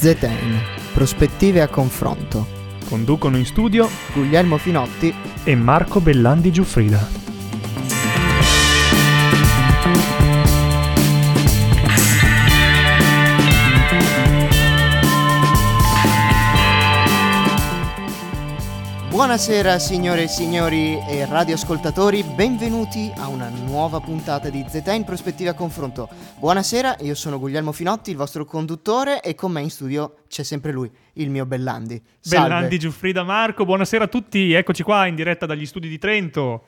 Zetain, prospettive a confronto. Conducono in studio Guglielmo Finotti e Marco Bellandi Giuffrida. Buonasera signore e signori e radioascoltatori, benvenuti a una nuova puntata di ZT in prospettiva confronto. Buonasera, io sono Guglielmo Finotti, il vostro conduttore e con me in studio c'è sempre lui, il mio Bellandi. Salve. Bellandi Giuffrida Marco, buonasera a tutti, eccoci qua in diretta dagli studi di Trento.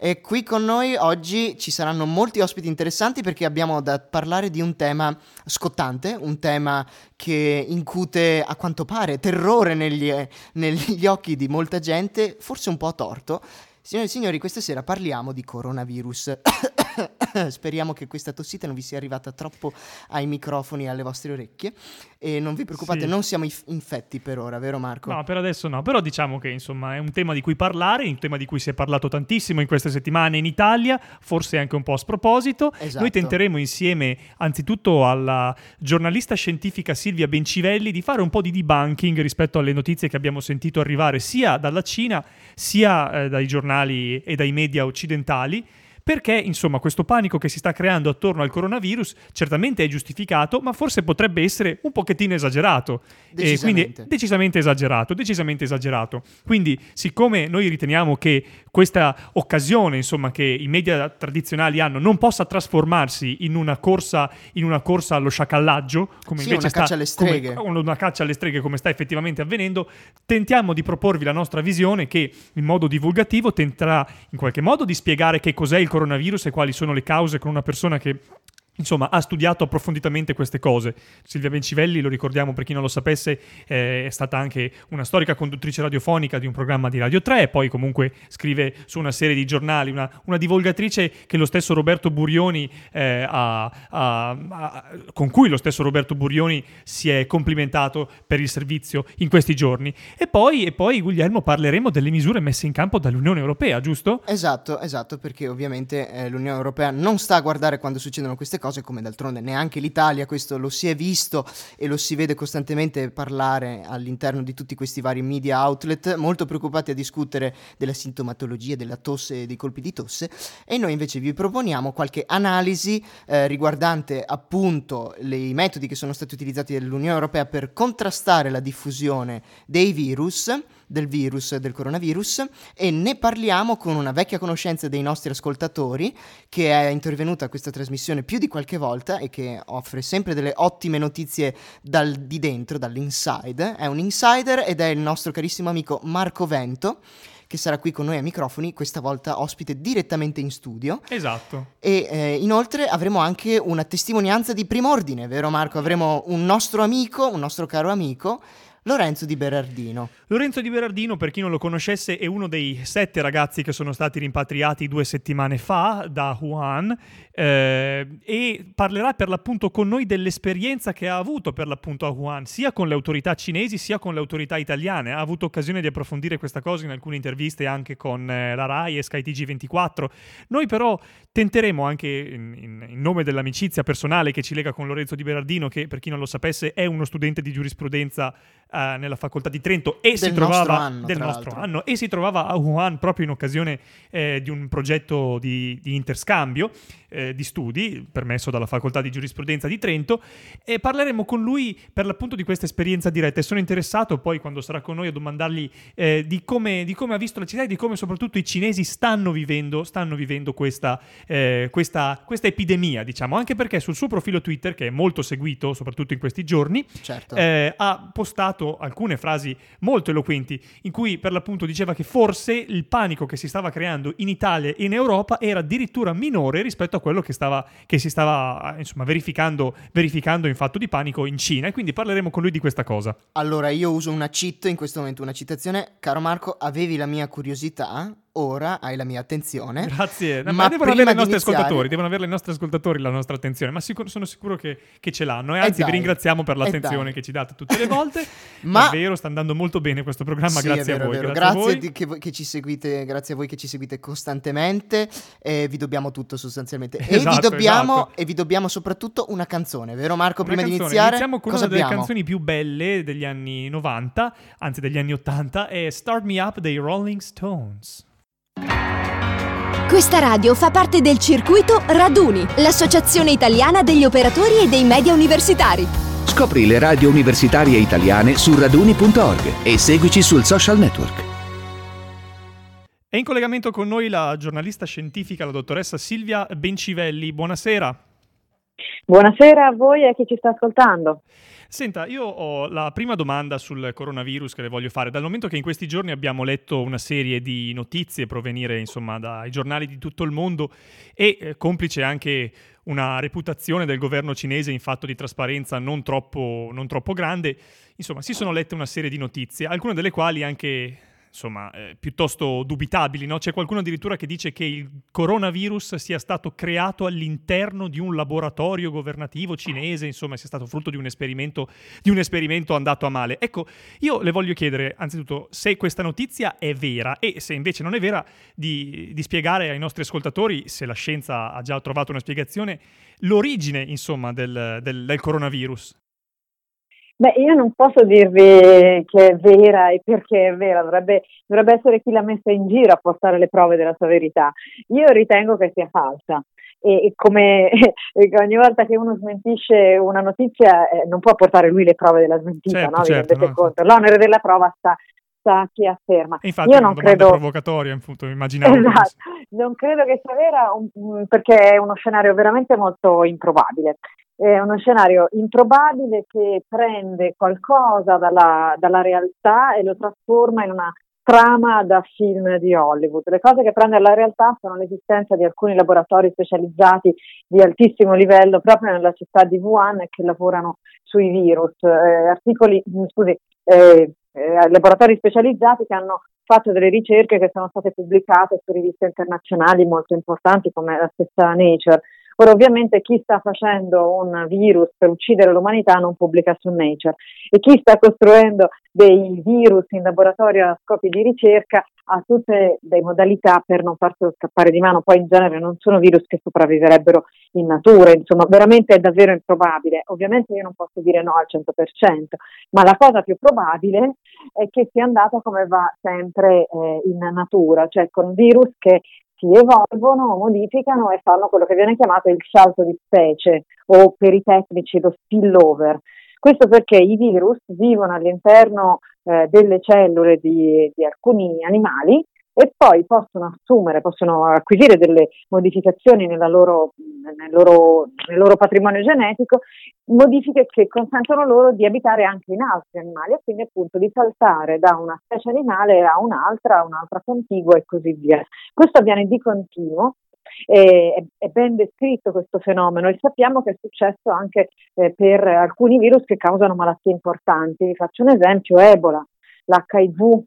E qui con noi oggi ci saranno molti ospiti interessanti perché abbiamo da parlare di un tema scottante, un tema che incute a quanto pare terrore negli, negli occhi di molta gente, forse un po' a torto. Signore e signori, questa sera parliamo di coronavirus. Speriamo che questa tossita non vi sia arrivata troppo ai microfoni e alle vostre orecchie. E non vi preoccupate, Sì. non siamo inf- infetti per ora, vero Marco? No, per adesso no, però diciamo che insomma è un tema di cui parlare, un tema di cui si è parlato tantissimo in queste settimane in Italia, forse anche un po' a sproposito. Esatto. Noi tenteremo insieme, anzitutto alla giornalista scientifica Silvia Bencivelli, di fare un po' di debunking rispetto alle notizie che abbiamo sentito arrivare sia dalla Cina sia eh, dai giornali e dai media occidentali. Perché, insomma, questo panico che si sta creando attorno al coronavirus certamente è giustificato, ma forse potrebbe essere un pochettino esagerato. E quindi Decisamente. esagerato, decisamente esagerato. Quindi, siccome noi riteniamo che questa occasione, insomma, che i media tradizionali hanno non possa trasformarsi in una corsa, in una corsa allo sciacallaggio, come Sì, invece una sta caccia alle streghe. come- una caccia alle streghe come sta effettivamente avvenendo, tentiamo di proporvi la nostra visione che in modo divulgativo tenterà in qualche modo di spiegare che cos'è il coronavirus e quali sono le cause con una persona che Insomma, ha studiato approfonditamente queste cose. Silvia Bencivelli, lo ricordiamo per chi non lo sapesse, eh, è stata anche una storica conduttrice radiofonica di un programma di Radio 3, e poi comunque scrive su una serie di giornali, una, una divulgatrice eh, ha- ha- ha- con cui lo stesso Roberto Burioni si è complimentato per il servizio in questi giorni. E poi, e poi Guglielmo, parleremo delle misure messe in campo dall'Unione Europea, giusto? Esatto, esatto, perché ovviamente eh, l'Unione Europea non sta a guardare quando succedono queste cose, come d'altronde neanche l'Italia, questo lo si è visto e lo si vede costantemente parlare all'interno di tutti questi vari media outlet, molto preoccupati a discutere della sintomatologia, della tosse e dei colpi di tosse, e noi invece vi proponiamo qualche analisi eh, riguardante appunto i metodi che sono stati utilizzati dall'Unione Europea per contrastare la diffusione dei virus del virus del coronavirus e ne parliamo con una vecchia conoscenza dei nostri ascoltatori che è intervenuta a questa trasmissione più di qualche volta e che offre sempre delle ottime notizie dal di dentro, dall'inside. È un insider ed è il nostro carissimo amico Marco Vento che sarà qui con noi ai microfoni, questa volta ospite direttamente in studio. Esatto. E eh, inoltre avremo anche una testimonianza di prim'ordine, vero Marco? Avremo un nostro amico, un nostro caro amico, Lorenzo Di Berardino. Lorenzo Di Berardino, per chi non lo conoscesse, è uno dei sette ragazzi che sono stati rimpatriati due settimane fa da Wuhan eh, e parlerà per l'appunto con noi dell'esperienza che ha avuto per l'appunto a Wuhan, sia con le autorità cinesi sia con le autorità italiane. Ha avuto occasione di approfondire questa cosa in alcune interviste anche con eh, la RAI e SkyTG 24. Noi però tenteremo anche in, in- in nome dell'amicizia personale che ci lega con Lorenzo Di Berardino, che per chi non lo sapesse è uno studente di giurisprudenza eh, nella facoltà di Trento e Del si trovava nostro anno, del nostro l'altro. anno e si trovava a Wuhan proprio in occasione eh, di un progetto di, di interscambio eh, di studi permesso dalla facoltà di giurisprudenza di Trento e parleremo con lui per l'appunto di questa esperienza diretta e sono interessato poi quando sarà con noi a domandargli eh, di, come, di come ha visto la città e di come soprattutto i cinesi stanno vivendo, stanno vivendo questa, eh, questa, questa epidemia diciamo anche perché sul suo profilo Twitter che è molto seguito soprattutto in questi giorni Certo. eh, ha postato alcune frasi molto eloquenti in cui per l'appunto diceva che forse il panico che si stava creando in Italia e in Europa era addirittura minore rispetto a quello che, stava, che si stava insomma, verificando, verificando in fatto di panico in Cina e quindi parleremo con lui di questa cosa. Allora, io uso una cheat in questo momento, una citazione. Caro Marco, avevi la mia curiosità ora hai la mia attenzione. Grazie, ma, ma devono avere i nostri iniziare... ascoltatori, devono avere i nostri ascoltatori la nostra attenzione, ma sicuro, sono sicuro che, che, ce l'hanno e anzi vi ringraziamo per l'attenzione che ci date tutte le volte. ma davvero sta andando molto bene questo programma, sì, grazie, vero, a grazie, grazie a voi. Di, che, che, ci seguite, grazie a voi che ci seguite costantemente e vi dobbiamo tutto sostanzialmente. Esatto, e, vi esatto, dobbiamo, esatto. e vi dobbiamo soprattutto una canzone, vero Marco? Una prima canzone. di iniziare, iniziamo con una delle abbiamo? canzoni più belle degli anni 90, anzi degli anni 80, è Start Me Up dei Rolling Stones. Questa radio fa parte del circuito Raduni, l'associazione italiana degli operatori e dei media universitari. Scopri le radio universitarie italiane su raduni.org e seguici sul social network. È in collegamento con noi la giornalista scientifica, la dottoressa Silvia Bencivelli. Buonasera. Buonasera a voi e a chi ci sta ascoltando. Senta, io ho la prima domanda sul coronavirus che le voglio fare. Dal momento che in questi giorni abbiamo letto una serie di notizie provenire insomma dai giornali di tutto il mondo e eh, complice anche una reputazione del governo cinese in fatto di trasparenza non troppo, non troppo grande, insomma si sono lette una serie di notizie, alcune delle quali anche insomma, eh, piuttosto dubitabili. No? C'è qualcuno addirittura che dice che il coronavirus sia stato creato all'interno di un laboratorio governativo cinese, insomma, sia stato frutto di un esperimento, di un esperimento andato a male. Ecco, io le voglio chiedere, anzitutto, se questa notizia è vera e se invece non è vera, di, di spiegare ai nostri ascoltatori, se la scienza ha già trovato una spiegazione, l'origine, insomma, del, del, del coronavirus. Beh, io non posso dirvi che è vera e perché è vera, dovrebbe, dovrebbe, essere chi l'ha messa in giro a portare le prove della sua verità. Io ritengo che sia falsa e, e come ogni volta che uno smentisce una notizia eh, non può portare lui le prove della smentita, certo, no? certo, no? conto? L'onere della prova sta a chi afferma. E infatti io non credo provocatoria, appunto, immaginavo. Esatto. Non credo che sia vera un, perché è uno scenario veramente molto improbabile è uno scenario improbabile che prende qualcosa dalla, dalla, realtà e lo trasforma in una trama da film di Hollywood. Le cose che prende dalla realtà sono l'esistenza di alcuni laboratori specializzati di altissimo livello proprio nella città di Wuhan che lavorano sui virus. Eh, articoli, scusi, eh, eh, laboratori specializzati che hanno fatto delle ricerche che sono state pubblicate su riviste internazionali molto importanti come la stessa Nature. Ora ovviamente chi sta facendo un virus per uccidere l'umanità non pubblica su Nature. E chi sta costruendo dei virus in laboratorio a scopi di ricerca ha tutte le modalità per non farselo scappare di mano, poi in genere non sono virus che sopravviverebbero in natura, insomma veramente è davvero improbabile. Ovviamente io non posso dire no al 100%, ma la cosa più probabile è che sia andata come va sempre eh, in natura, cioè con virus che si evolvono, modificano e fanno quello che viene chiamato il salto di specie o per i tecnici lo spillover. Questo perché i virus vivono all'interno eh, delle cellule di, di alcuni animali e poi possono assumere, possono acquisire delle modificazioni loro, nel, loro, nel, loro, patrimonio genetico, modifiche che consentono loro di abitare anche in altri animali e quindi appunto di saltare da una specie animale a un'altra, a un'altra contigua e così via. Questo avviene di continuo è, è, ben descritto questo fenomeno e sappiamo che è successo anche eh, per alcuni virus che causano malattie importanti. Vi faccio un esempio, Ebola, l'HIV,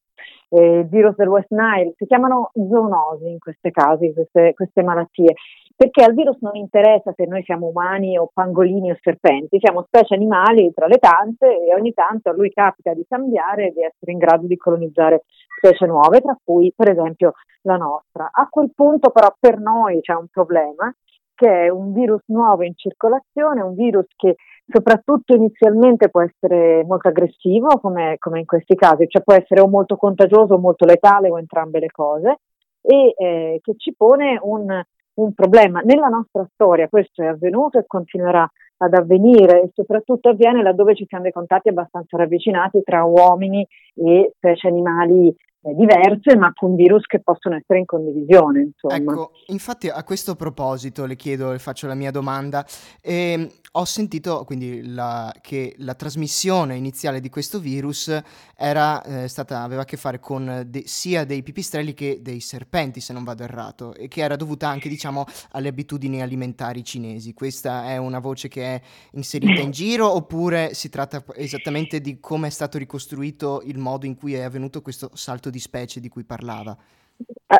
eh, virus del West Nile, si chiamano zoonosi in questi casi, queste, queste malattie, perché al virus non interessa se noi siamo umani o pangolini o serpenti, siamo specie animali tra le tante e ogni tanto a lui capita di cambiare e di essere in grado di colonizzare specie nuove, tra cui per esempio la nostra. A quel punto però per noi c'è un problema che è un virus nuovo in circolazione, un virus che soprattutto inizialmente può essere molto aggressivo, come, come in questi casi, cioè può essere o molto contagioso o molto letale o entrambe le cose, e eh, che ci pone un, un problema. Nella nostra storia questo è avvenuto e continuerà ad avvenire e soprattutto avviene laddove ci siamo dei contatti abbastanza ravvicinati tra uomini e specie animali diverse, ma con virus che possono essere in condivisione. Insomma. Ecco, infatti a questo proposito le chiedo, le faccio la mia domanda. Eh, ho sentito quindi la, che la trasmissione iniziale di questo virus era, eh, stata, aveva a che fare con de, sia dei pipistrelli che dei serpenti, se non vado errato, e che era dovuta anche diciamo, alle abitudini alimentari cinesi. Questa è una voce che è inserita in giro oppure si tratta esattamente di come è stato ricostruito il modo in cui è avvenuto questo salto di specie di cui parlava?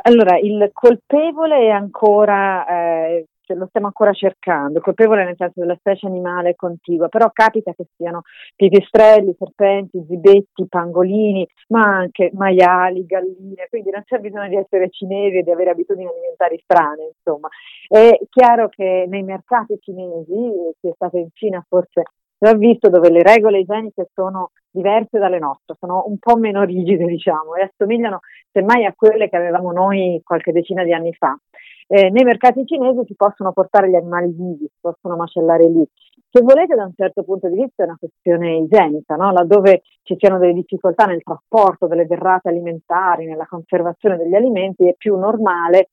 Allora, il colpevole è ancora eh, lo stiamo ancora cercando, colpevole nel senso della specie animale contigua, però capita che siano pipistrelli, serpenti, zibetti, pangolini, ma anche maiali, galline, quindi non c'è bisogno di essere cinesi e di avere abitudini alimentari strane, insomma. È chiaro che nei mercati cinesi, chi è stato in Cina forse l'ha visto, dove le regole igieniche sono diverse dalle nostre, sono un po' meno rigide, diciamo, e assomigliano semmai a quelle che avevamo noi qualche decina di anni fa. Eh, nei mercati cinesi si possono portare gli animali vivi, si possono macellare lì. Se volete, da un certo punto di vista è una questione igienica, no? laddove ci siano delle difficoltà nel trasporto delle derrate alimentari, nella conservazione degli alimenti, è più normale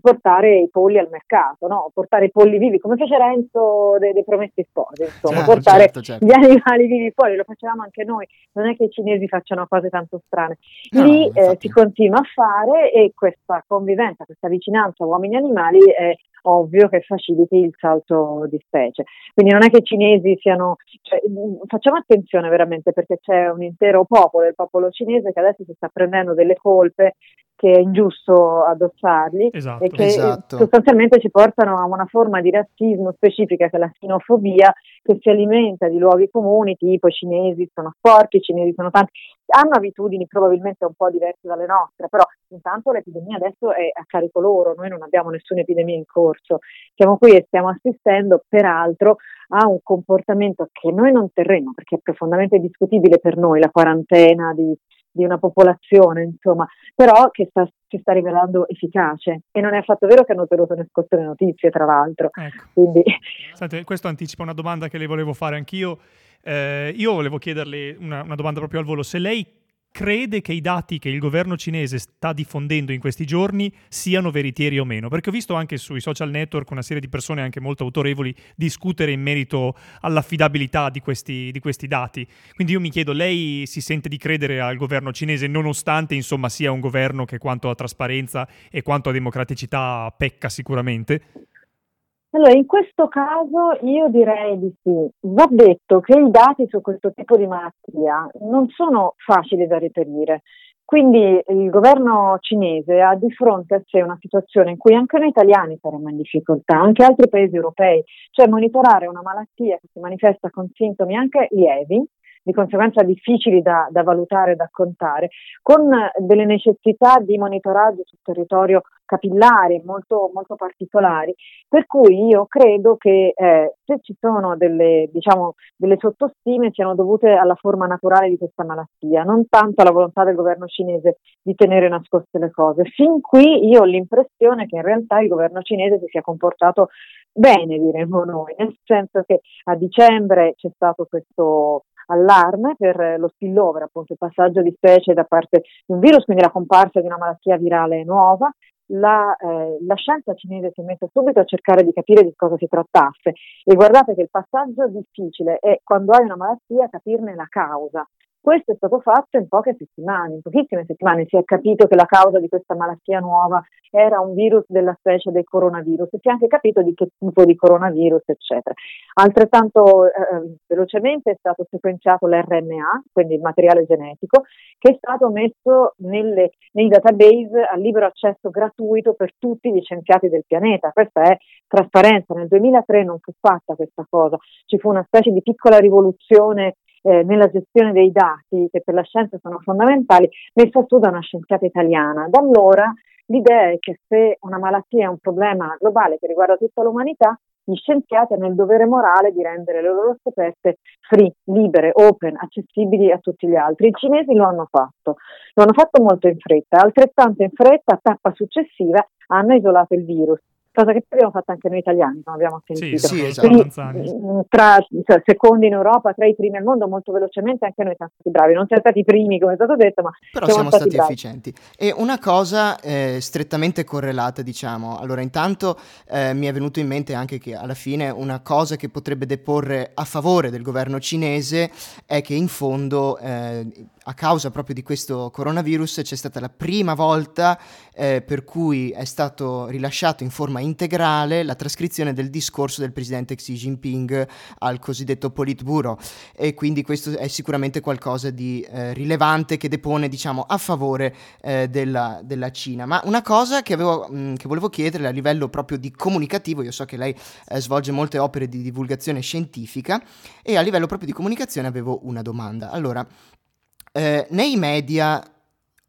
portare i polli al mercato, no? portare i polli vivi, come fece Renzo dei, dei Promessi Sposi, insomma, certo, portare certo, certo. gli animali vivi fuori, lo facevamo anche noi, non è che i cinesi facciano cose tanto strane. No, Lì eh, si continua a fare e questa convivenza, questa vicinanza uomini-animali è ovvio che faciliti il salto di specie. Quindi non è che i cinesi siano, cioè, facciamo attenzione veramente perché c'è un intero popolo, il popolo cinese che adesso si sta prendendo delle colpe che è ingiusto addossargli esatto. e che esatto. sostanzialmente ci portano a una forma di razzismo specifica che è la sinofobia che si alimenta di luoghi comuni tipo i cinesi sono sporchi, i cinesi sono tanti, hanno abitudini probabilmente un po' diverse dalle nostre, però intanto l'epidemia adesso è a carico loro, noi non abbiamo nessuna epidemia in corso, siamo qui e stiamo assistendo peraltro a un comportamento che noi non terremo perché è profondamente discutibile per noi la quarantena di di una popolazione, insomma, però che sta, si sta rivelando efficace e non è affatto vero che hanno tenuto nascoste le notizie, tra l'altro. Ecco. Quindi... Sente, questo anticipa una domanda che le volevo fare anch'io. Eh, io volevo chiederle una, una domanda proprio al volo. Se lei crede che i dati che il governo cinese sta diffondendo in questi giorni siano veritieri o meno, perché ho visto anche sui social network una serie di persone anche molto autorevoli discutere in merito all'affidabilità di questi, di questi dati. Quindi io mi chiedo, lei si sente di credere al governo cinese nonostante insomma sia un governo che quanto a trasparenza e quanto a democraticità pecca sicuramente? Allora, in questo caso io direi di sì. Va detto che i dati su questo tipo di malattia non sono facili da reperire. Quindi il governo cinese ha di fronte a sé una situazione in cui anche noi italiani saremmo in difficoltà, anche altri paesi europei, cioè monitorare una malattia che si manifesta con sintomi anche lievi, di conseguenza difficili da, da valutare e da contare, con delle necessità di monitoraggio sul territorio capillari molto, molto particolari, per cui io credo che eh, se ci sono delle, diciamo, delle sottostime siano dovute alla forma naturale di questa malattia, non tanto alla volontà del governo cinese di tenere nascoste le cose. Fin qui io ho l'impressione che in realtà il governo cinese si sia comportato bene, diremmo noi, nel senso che a dicembre c'è stato questo allarme per lo spillover, appunto il passaggio di specie da parte di un virus, quindi la comparsa di una malattia virale nuova. La, eh, la, scienza cinese si è messa subito a cercare di capire di cosa si trattasse e guardate che il passaggio difficile è quando hai una malattia capirne la causa, questo è stato fatto in poche settimane, in pochissime settimane si è capito che la causa di questa malattia nuova era un virus della specie del coronavirus e si è anche capito di che tipo di coronavirus, eccetera. Altrettanto eh, eh velocemente è stato sequenziato l'RNA, quindi il materiale genetico, che è stato messo nelle, nei database a libero accesso gratuito per tutti gli scienziati del pianeta. Questa è trasparenza. Nel 2003 non fu fatta questa cosa, ci fu una specie di piccola rivoluzione eh, nella gestione dei dati, che per la scienza sono fondamentali, messa su da una scienziata italiana. Da allora l'idea è che se una malattia è un problema globale che riguarda tutta l'umanità, gli scienziati hanno il dovere morale di rendere le loro scoperte free, libere, open, accessibili a tutti gli altri. I cinesi lo hanno fatto, lo hanno fatto molto in fretta, altrettanto in fretta, tappa successiva, hanno isolato il virus cosa che poi abbiamo fatto anche noi italiani, come abbiamo sentito. Sì, sì, esatto. Quindi, mm, tra cioè, secondi in Europa, tra i primi al mondo, molto velocemente anche noi siamo stati bravi. Non siamo stati i primi, come è stato detto, ma però siamo, siamo stati, stati efficienti. E una cosa eh, strettamente correlata, diciamo, allora intanto eh, mi è venuto in mente anche che alla fine una cosa che potrebbe deporre a favore del governo cinese è che in fondo eh, a causa proprio di questo coronavirus c'è stata la prima volta eh, per cui è stato rilasciato in forma integrale la trascrizione del discorso del presidente Xi Jinping al cosiddetto Politburo e quindi questo è sicuramente qualcosa di eh, rilevante che depone diciamo a favore eh, della, della, Cina. Ma una cosa che, avevo, mh, che volevo chiederle a livello proprio di comunicativo, io so che lei eh, svolge molte opere di divulgazione scientifica e a livello proprio di comunicazione avevo una domanda. Allora, eh, nei media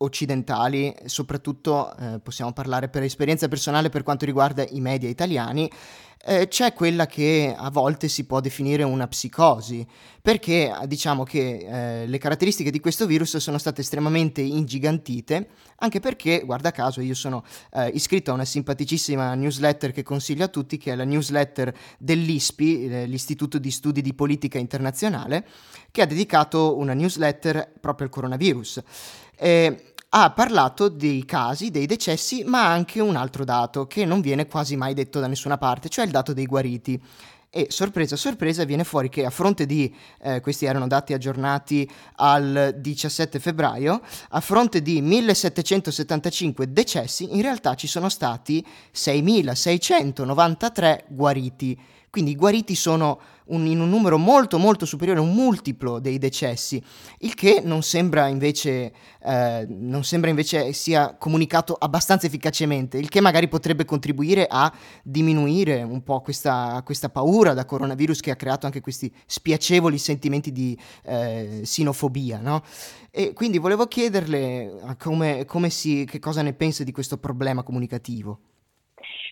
occidentali, soprattutto eh, possiamo parlare per esperienza personale per quanto riguarda i media italiani, eh, c'è quella che a volte si può definire una psicosi, perché diciamo che eh, le caratteristiche di questo virus sono state estremamente ingigantite, anche perché, guarda caso, io sono eh, iscritto a una simpaticissima newsletter che consiglio a tutti, che è la newsletter dell'ISPI, eh, l'Istituto di Studi di Politica Internazionale, che ha dedicato una newsletter proprio al coronavirus. Eh, ha parlato dei casi, dei decessi, ma anche un altro dato che non viene quasi mai detto da nessuna parte, cioè il dato dei guariti. E sorpresa, sorpresa, viene fuori che a fronte di, eh, questi erano dati aggiornati al 17 febbraio, a fronte di 1775 decessi, in realtà ci sono stati 6693 guariti. Quindi i guariti sono un, in un numero molto molto superiore, un multiplo dei decessi, il che non sembra invece, eh, non sembra invece sia comunicato abbastanza efficacemente, il che magari potrebbe contribuire a diminuire un po' questa, questa paura da coronavirus che ha creato anche questi spiacevoli sentimenti di eh, sinofobia. No? E quindi volevo chiederle come, come si, che cosa ne pensa di questo problema comunicativo.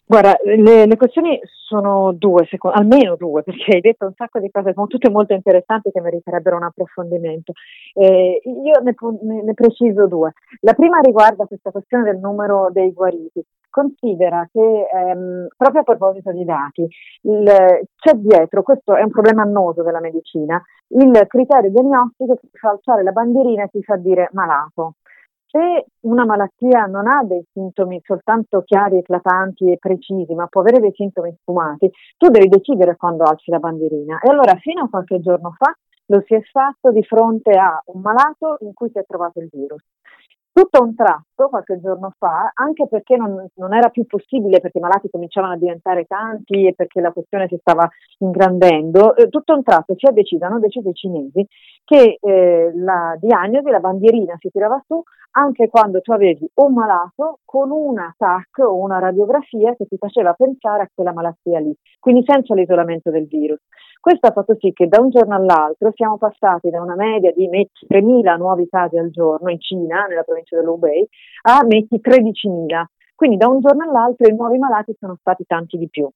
Guarda, le, le questioni sono due, secondo, almeno due, perché hai detto un sacco di cose, sono tutte molto interessanti che meriterebbero un approfondimento. Eh, io ne, ne, ne, preciso due. La prima riguarda questa questione del numero dei guariti. Considera che ehm, proprio a proposito di dati, il, c'è dietro, questo è un problema annoso della medicina, il criterio diagnostico che fa alzare la bandierina e ti fa dire malato se una malattia non ha dei sintomi soltanto chiari, eclatanti e precisi, ma può avere dei sintomi sfumati, tu devi decidere quando alzi la bandierina. E allora fino a qualche giorno fa lo si è fatto di fronte a un malato in cui si è trovato il virus. Tutto a un tratto, qualche giorno fa, anche perché non, non, era più possibile, perché i malati cominciavano a diventare tanti e perché la questione si stava ingrandendo, eh, tutto a un tratto si è deciso, hanno deciso i cinesi, che eh, la diagnosi, la bandierina si tirava su anche quando tu avevi un malato con una TAC o una radiografia che ti faceva pensare a quella malattia lì, quindi senza l'isolamento del virus. Questo ha fatto sì che da un giorno all'altro siamo passati da una media di 3.000 nuovi casi al giorno in Cina, nella provincia dell'Hubei, a metti 13.000. Quindi da un giorno all'altro i nuovi malati sono stati tanti di più.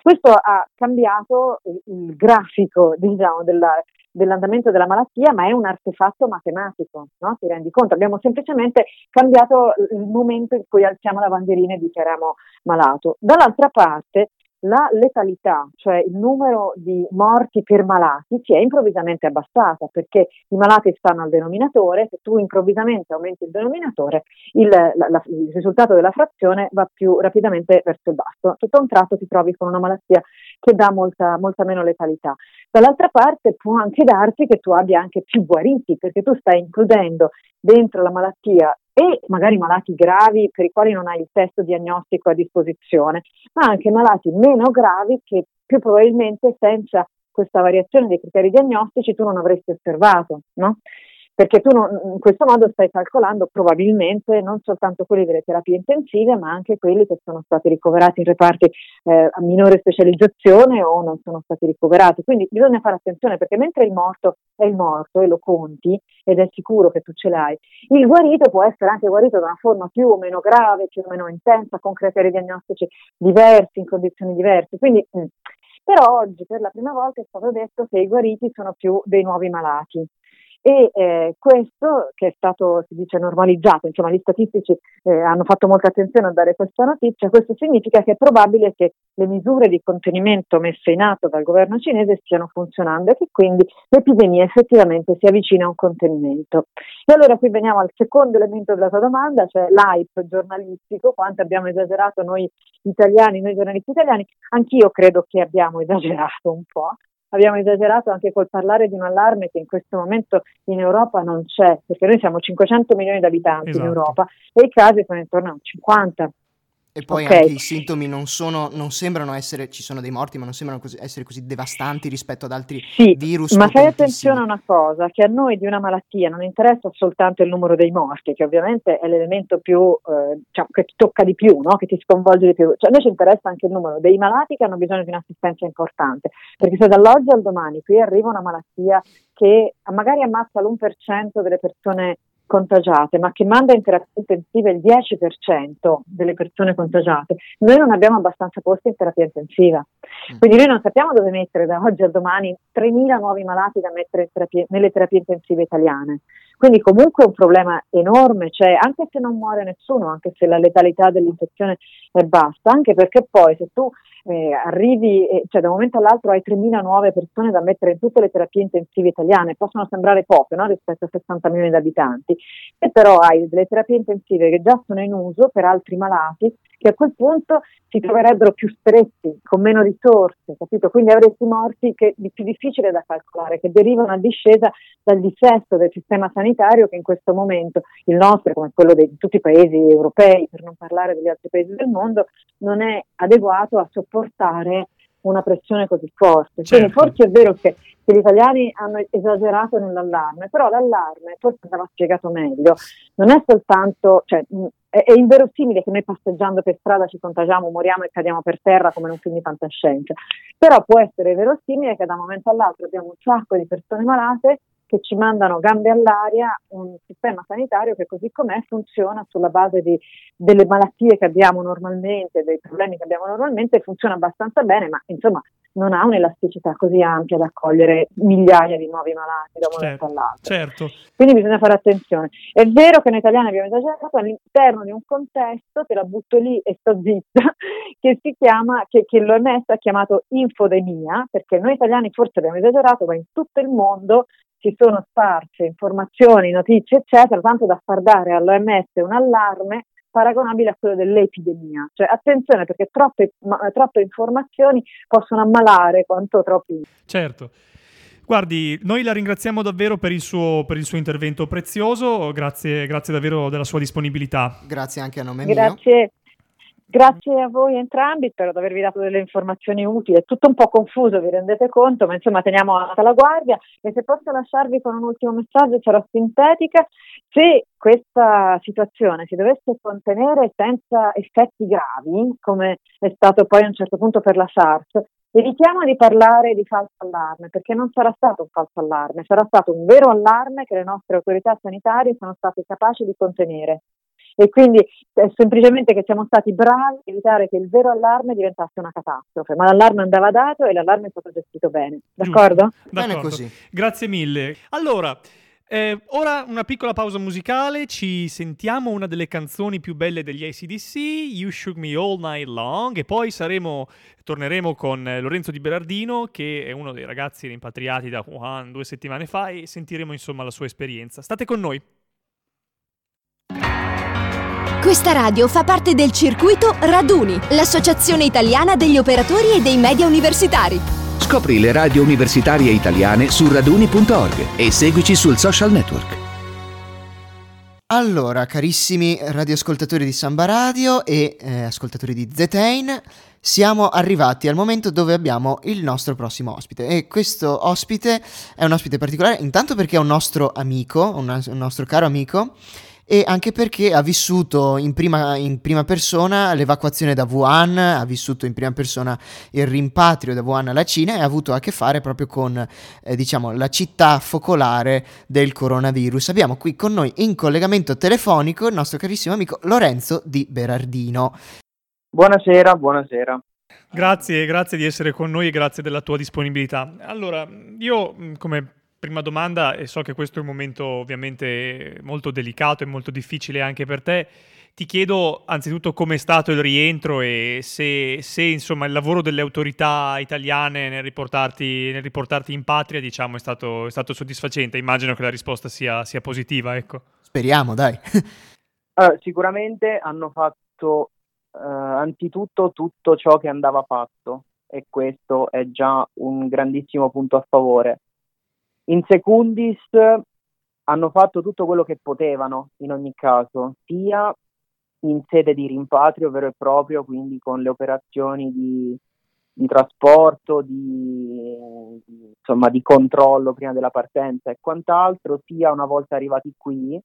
Questo ha cambiato il grafico diciamo, della, dell'andamento della malattia, ma è un artefatto matematico, no? ti rendi conto? Abbiamo semplicemente cambiato il momento in cui alziamo la bandierina e dichiariamo malato. Dall'altra parte, la letalità, cioè il numero di morti per malati, si è improvvisamente abbassata perché i malati stanno al denominatore, se tu improvvisamente aumenti il denominatore, il, la, la, il risultato della frazione va più rapidamente verso il basso. Tutto a un tratto ti trovi con una malattia che dà molta, molta meno letalità. Dall'altra parte può anche darsi che tu abbia anche più guariti perché tu stai includendo dentro la malattia e magari malati gravi per i quali non hai il test diagnostico a disposizione, ma anche malati meno gravi che più probabilmente senza questa variazione dei criteri diagnostici tu non avresti osservato, no? Perché tu non, in questo modo stai calcolando probabilmente non soltanto quelli delle terapie intensive, ma anche quelli che sono stati ricoverati in reparti eh, a minore specializzazione o non sono stati ricoverati. Quindi bisogna fare attenzione perché mentre il morto è il morto e lo conti ed è sicuro che tu ce l'hai, il guarito può essere anche guarito da una forma più o meno grave, più o meno intensa, con criteri diagnostici diversi, in condizioni diverse. Quindi, mh. Però oggi per la prima volta è stato detto che i guariti sono più dei nuovi malati e eh, questo che è stato, si dice, normalizzato, insomma gli statistici eh, hanno fatto molta attenzione a dare questa notizia, questo significa che è probabile che le misure di contenimento messe in atto dal governo cinese stiano funzionando e che quindi l'epidemia effettivamente si avvicina a un contenimento. E allora qui veniamo al secondo elemento della tua domanda, cioè l'hype giornalistico, quanto abbiamo esagerato noi italiani, noi giornalisti italiani, anch'io credo che abbiamo esagerato un po', abbiamo esagerato anche col parlare di un allarme che in questo momento in Europa non c'è, perché noi siamo 500 milioni di abitanti esatto. in Europa e i casi sono intorno a 50. E poi Okay. anche i sintomi non sono, non sembrano essere, ci sono dei morti, ma non sembrano così- essere così devastanti rispetto ad altri Sì, virus ma fai attenzione a una cosa, che a noi di una malattia non interessa soltanto il numero dei morti, che ovviamente è l'elemento più, eh, diciamo, che ti tocca di più, no? che ti sconvolge di più. Cioè, a noi ci interessa anche il numero dei malati che hanno bisogno di un'assistenza importante, perché se dall'oggi al domani qui arriva una malattia che magari ammazza l'1% delle persone contagiate, ma che manda in terapia intensiva il 10% delle persone contagiate, noi non abbiamo abbastanza posti in terapia intensiva. Mm. Quindi noi non sappiamo dove mettere da oggi al domani 3.000 nuovi malati da mettere in terapie- nelle terapie intensive italiane. Quindi comunque è un problema enorme, cioè anche se non muore nessuno, anche se la letalità dell'infezione è bassa, anche perché poi se tu eh, arrivi, eh, cioè da un momento all'altro hai 3.000 nuove persone da mettere in tutte le terapie intensive italiane, possono sembrare poche no? rispetto a 60 milioni di abitanti, e però hai delle terapie intensive che già sono in uso per altri malati che a quel punto si troverebbero più stretti, con meno risorse, capito? Quindi avresti morti che di più difficile da calcolare, che derivano a discesa dal dissesto del sistema sanitario che in questo momento il nostro, come quello di tutti i paesi europei, per non parlare degli altri paesi del mondo, non è adeguato a sopportare una pressione così forte. Quindi Certo. forse è vero che, che gli italiani hanno esagerato nell'allarme, però l'allarme, forse andava spiegato meglio, non è soltanto, cioè, è, inverosimile che noi passeggiando per strada ci contagiamo, moriamo e cadiamo per terra come in un film di fantascienza, però può essere verosimile che da un momento all'altro abbiamo un sacco di persone malate che ci mandano gambe all'aria un sistema sanitario che così com'è funziona sulla base di, delle malattie che abbiamo normalmente, dei problemi che abbiamo normalmente, funziona abbastanza bene, ma insomma non ha un'elasticità così ampia da accogliere migliaia di nuovi malati da un momento Certo, all'altro. certo. Quindi bisogna fare attenzione. È vero che noi italiani abbiamo esagerato all'interno di un contesto, te la butto lì e sto zitta, che si chiama, che, che l'OMS ha chiamato infodemia, perché noi italiani forse abbiamo esagerato, ma in tutto il mondo ci sono sparse informazioni, notizie, eccetera, tanto da far dare all'OMS un allarme paragonabile a quello dell'epidemia. Cioè attenzione perché troppe, ma- troppe informazioni possono ammalare quanto troppi Certo. Guardi, noi la ringraziamo davvero per il suo, per il suo intervento prezioso, grazie, grazie davvero della sua disponibilità. Grazie anche a nome mio. Grazie, grazie a voi entrambi, spero di avervi dato delle informazioni utili. È tutto un po' confuso, vi rendete conto, ma insomma teniamo alta la guardia e se posso lasciarvi con un ultimo messaggio sarò sintetica. Se questa situazione si dovesse contenere senza effetti gravi, come è stato poi a un certo punto per la SARS, evitiamo di parlare di falso allarme, perché non sarà stato un falso allarme, sarà stato un vero allarme che le nostre autorità sanitarie sono state capaci di contenere. E quindi è semplicemente che siamo stati bravi a evitare che il vero allarme diventasse una catastrofe, ma l'allarme andava dato e l'allarme è stato gestito bene. D'accordo? Bene D'accordo. così. Grazie mille. Allora, eh, ora una piccola pausa musicale, ci sentiamo una delle canzoni più belle degli ACDC, You Shook Me All Night Long, e poi saremo, torneremo con Lorenzo Di Berardino, che è uno dei ragazzi rimpatriati da Wuhan due settimane fa, e sentiremo insomma la sua esperienza. State con noi. Questa radio fa parte del circuito Raduni, l'associazione italiana degli operatori e dei media universitari. Scopri le radio universitarie italiane su raduni.org e seguici sul social network. Allora, carissimi radioascoltatori di Samba Radio e eh, ascoltatori di Zetain, siamo arrivati al momento dove abbiamo il nostro prossimo ospite e questo ospite è un ospite particolare intanto perché è un nostro amico, un, un nostro caro amico e anche perché ha vissuto in prima, in prima persona l'evacuazione da Wuhan, ha vissuto in prima persona il rimpatrio da Wuhan alla Cina e ha avuto a che fare proprio con eh, diciamo, la città focolare del coronavirus. Abbiamo qui con noi in collegamento telefonico il nostro carissimo amico Lorenzo Di Berardino. Buonasera, buonasera. Grazie, grazie di essere con noi e grazie della tua disponibilità. Allora, io mh, come prima domanda, e so che questo è un momento ovviamente molto delicato e molto difficile anche per te, ti chiedo anzitutto com'è stato il rientro e se, se, insomma il lavoro delle autorità italiane nel riportarti, nel riportarti in patria diciamo, è, stato, è stato soddisfacente. Immagino che la risposta sia, sia positiva, ecco. Speriamo, dai. Allora, sicuramente hanno fatto eh, anzitutto tutto ciò che andava fatto e questo è già un grandissimo punto a favore. In secundis hanno fatto tutto quello che potevano in ogni caso, sia in sede di rimpatrio vero e proprio, quindi con le operazioni di, di trasporto, di, insomma, di controllo prima della partenza e quant'altro, sia una volta arrivati qui.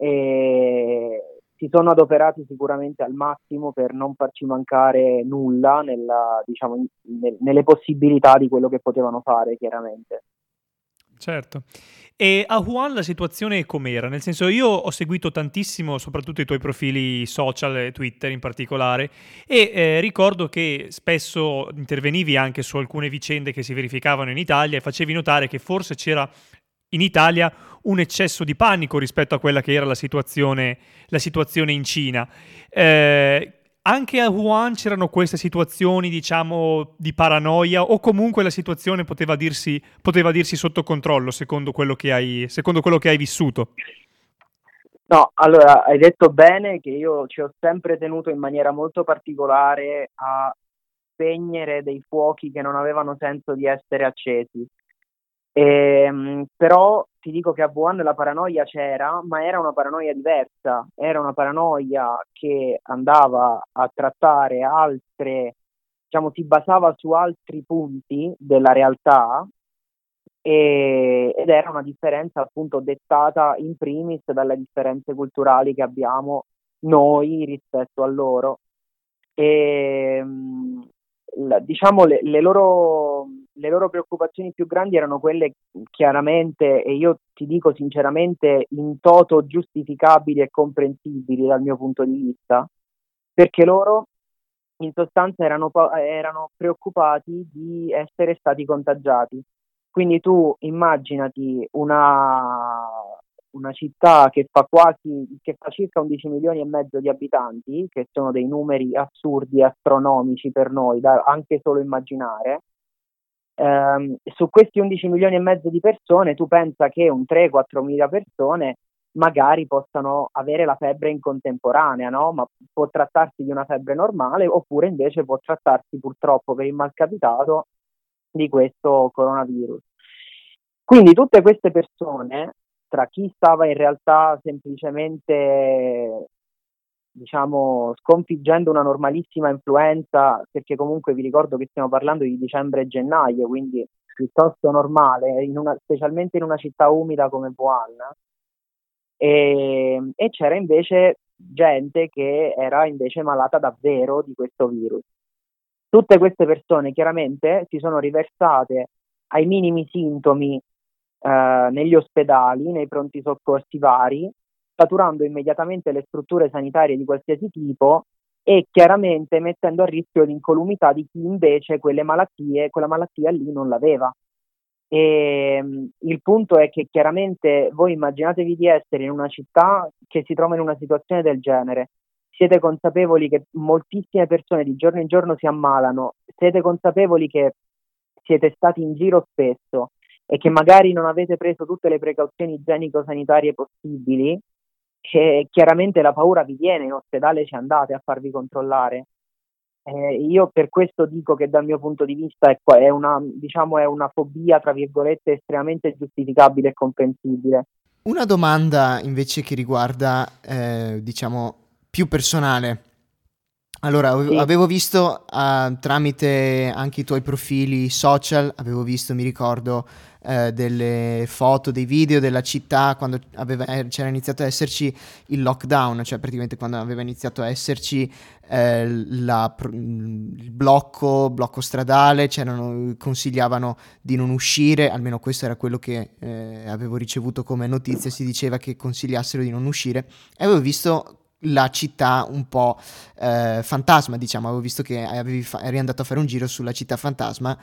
E si sono adoperati sicuramente al massimo per non farci mancare nulla nella, diciamo, in, nelle possibilità di quello che potevano fare, chiaramente. Certo. E a Wuhan la situazione com'era? Nel senso, io ho seguito tantissimo, soprattutto i tuoi profili social, Twitter in particolare, e eh, ricordo che spesso intervenivi anche su alcune vicende che si verificavano in Italia e facevi notare che forse c'era in Italia un eccesso di panico rispetto a quella che era la situazione, la situazione in Cina. Eh, anche a Wuhan c'erano queste situazioni, diciamo, di paranoia o comunque la situazione poteva dirsi, poteva dirsi sotto controllo secondo quello, che hai, secondo quello che hai vissuto? No, allora hai detto bene che io ci ho sempre tenuto in maniera molto particolare a spegnere dei fuochi che non avevano senso di essere accesi. E, ehm, però ti dico che a Wuhan la paranoia c'era, ma era una paranoia diversa, era una paranoia che andava a trattare altre, diciamo, si basava su altri punti della realtà e, ed era una differenza appunto dettata in primis dalle differenze culturali che abbiamo noi rispetto a loro. E, diciamo le, le loro le loro preoccupazioni più grandi erano quelle chiaramente, e io ti dico sinceramente, in toto giustificabili e comprensibili dal mio punto di vista, perché loro in sostanza erano, erano preoccupati di essere stati contagiati. Quindi tu immaginati una, una città che fa quasi che fa circa 11 milioni e mezzo di abitanti, che sono dei numeri assurdi, astronomici per noi, da anche solo immaginare, ehm, su questi 11 milioni e mezzo di persone tu pensa che un 3-4 mila persone magari possano avere la febbre in contemporanea, no? Ma può trattarsi di una febbre normale oppure invece può trattarsi purtroppo per il malcapitato di questo coronavirus. Quindi tutte queste persone, tra chi stava in realtà semplicemente diciamo, sconfiggendo una normalissima influenza, perché comunque vi ricordo che stiamo parlando di dicembre e gennaio, quindi piuttosto normale, in una, specialmente in una città umida come Wuhan. E, e c'era invece gente che era invece malata davvero di questo virus. Tutte queste persone chiaramente si sono riversate ai minimi sintomi eh, negli ospedali, nei pronti soccorsi vari, saturando immediatamente le strutture sanitarie di qualsiasi tipo e chiaramente mettendo a rischio l'incolumità di chi invece quelle malattie, quella malattia lì non l'aveva. E, um, il punto è che chiaramente voi immaginatevi di essere in una città che si trova in una situazione del genere. Siete consapevoli che moltissime persone di giorno in giorno si ammalano, siete consapevoli che siete stati in giro spesso e che magari non avete preso tutte le precauzioni igienico-sanitarie possibili che chiaramente la paura vi viene, in ospedale ci andate a farvi controllare. Eh, io per questo dico che dal mio punto di vista è, è, una, diciamo, è una fobia, tra virgolette, estremamente giustificabile e comprensibile. Una domanda invece che riguarda, eh, diciamo, più personale. Allora, avevo visto uh, tramite anche i tuoi profili social, avevo visto, mi ricordo, uh, delle foto, dei video della città quando aveva, eh, c'era iniziato a esserci il lockdown, cioè praticamente quando aveva iniziato a esserci eh, la, il blocco, blocco stradale, consigliavano di non uscire, almeno questo era quello che avevo ricevuto come notizia, si diceva che consigliassero di non uscire. E avevo visto la città un po' eh, fantasma, diciamo, avevo visto che fa- eri andato a fare un giro sulla città fantasma,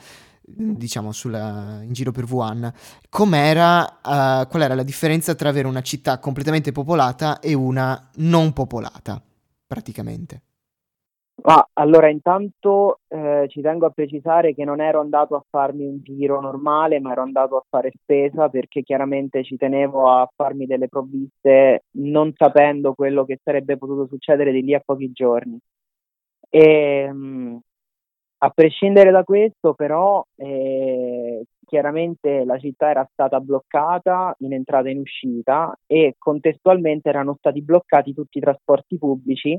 diciamo, sulla, in giro per Wuhan. Com'era, uh, qual era la differenza tra avere una città completamente popolata e una non popolata, praticamente? Ah, allora, intanto eh, ci tengo a precisare che non ero andato a farmi un giro normale, ma ero andato a fare spesa perché chiaramente ci tenevo a farmi delle provviste non sapendo quello che sarebbe potuto succedere di lì a pochi giorni. E, ehm, mh, a prescindere da questo, però, eh, chiaramente la città era stata bloccata in entrata e in uscita e contestualmente erano stati bloccati tutti i trasporti pubblici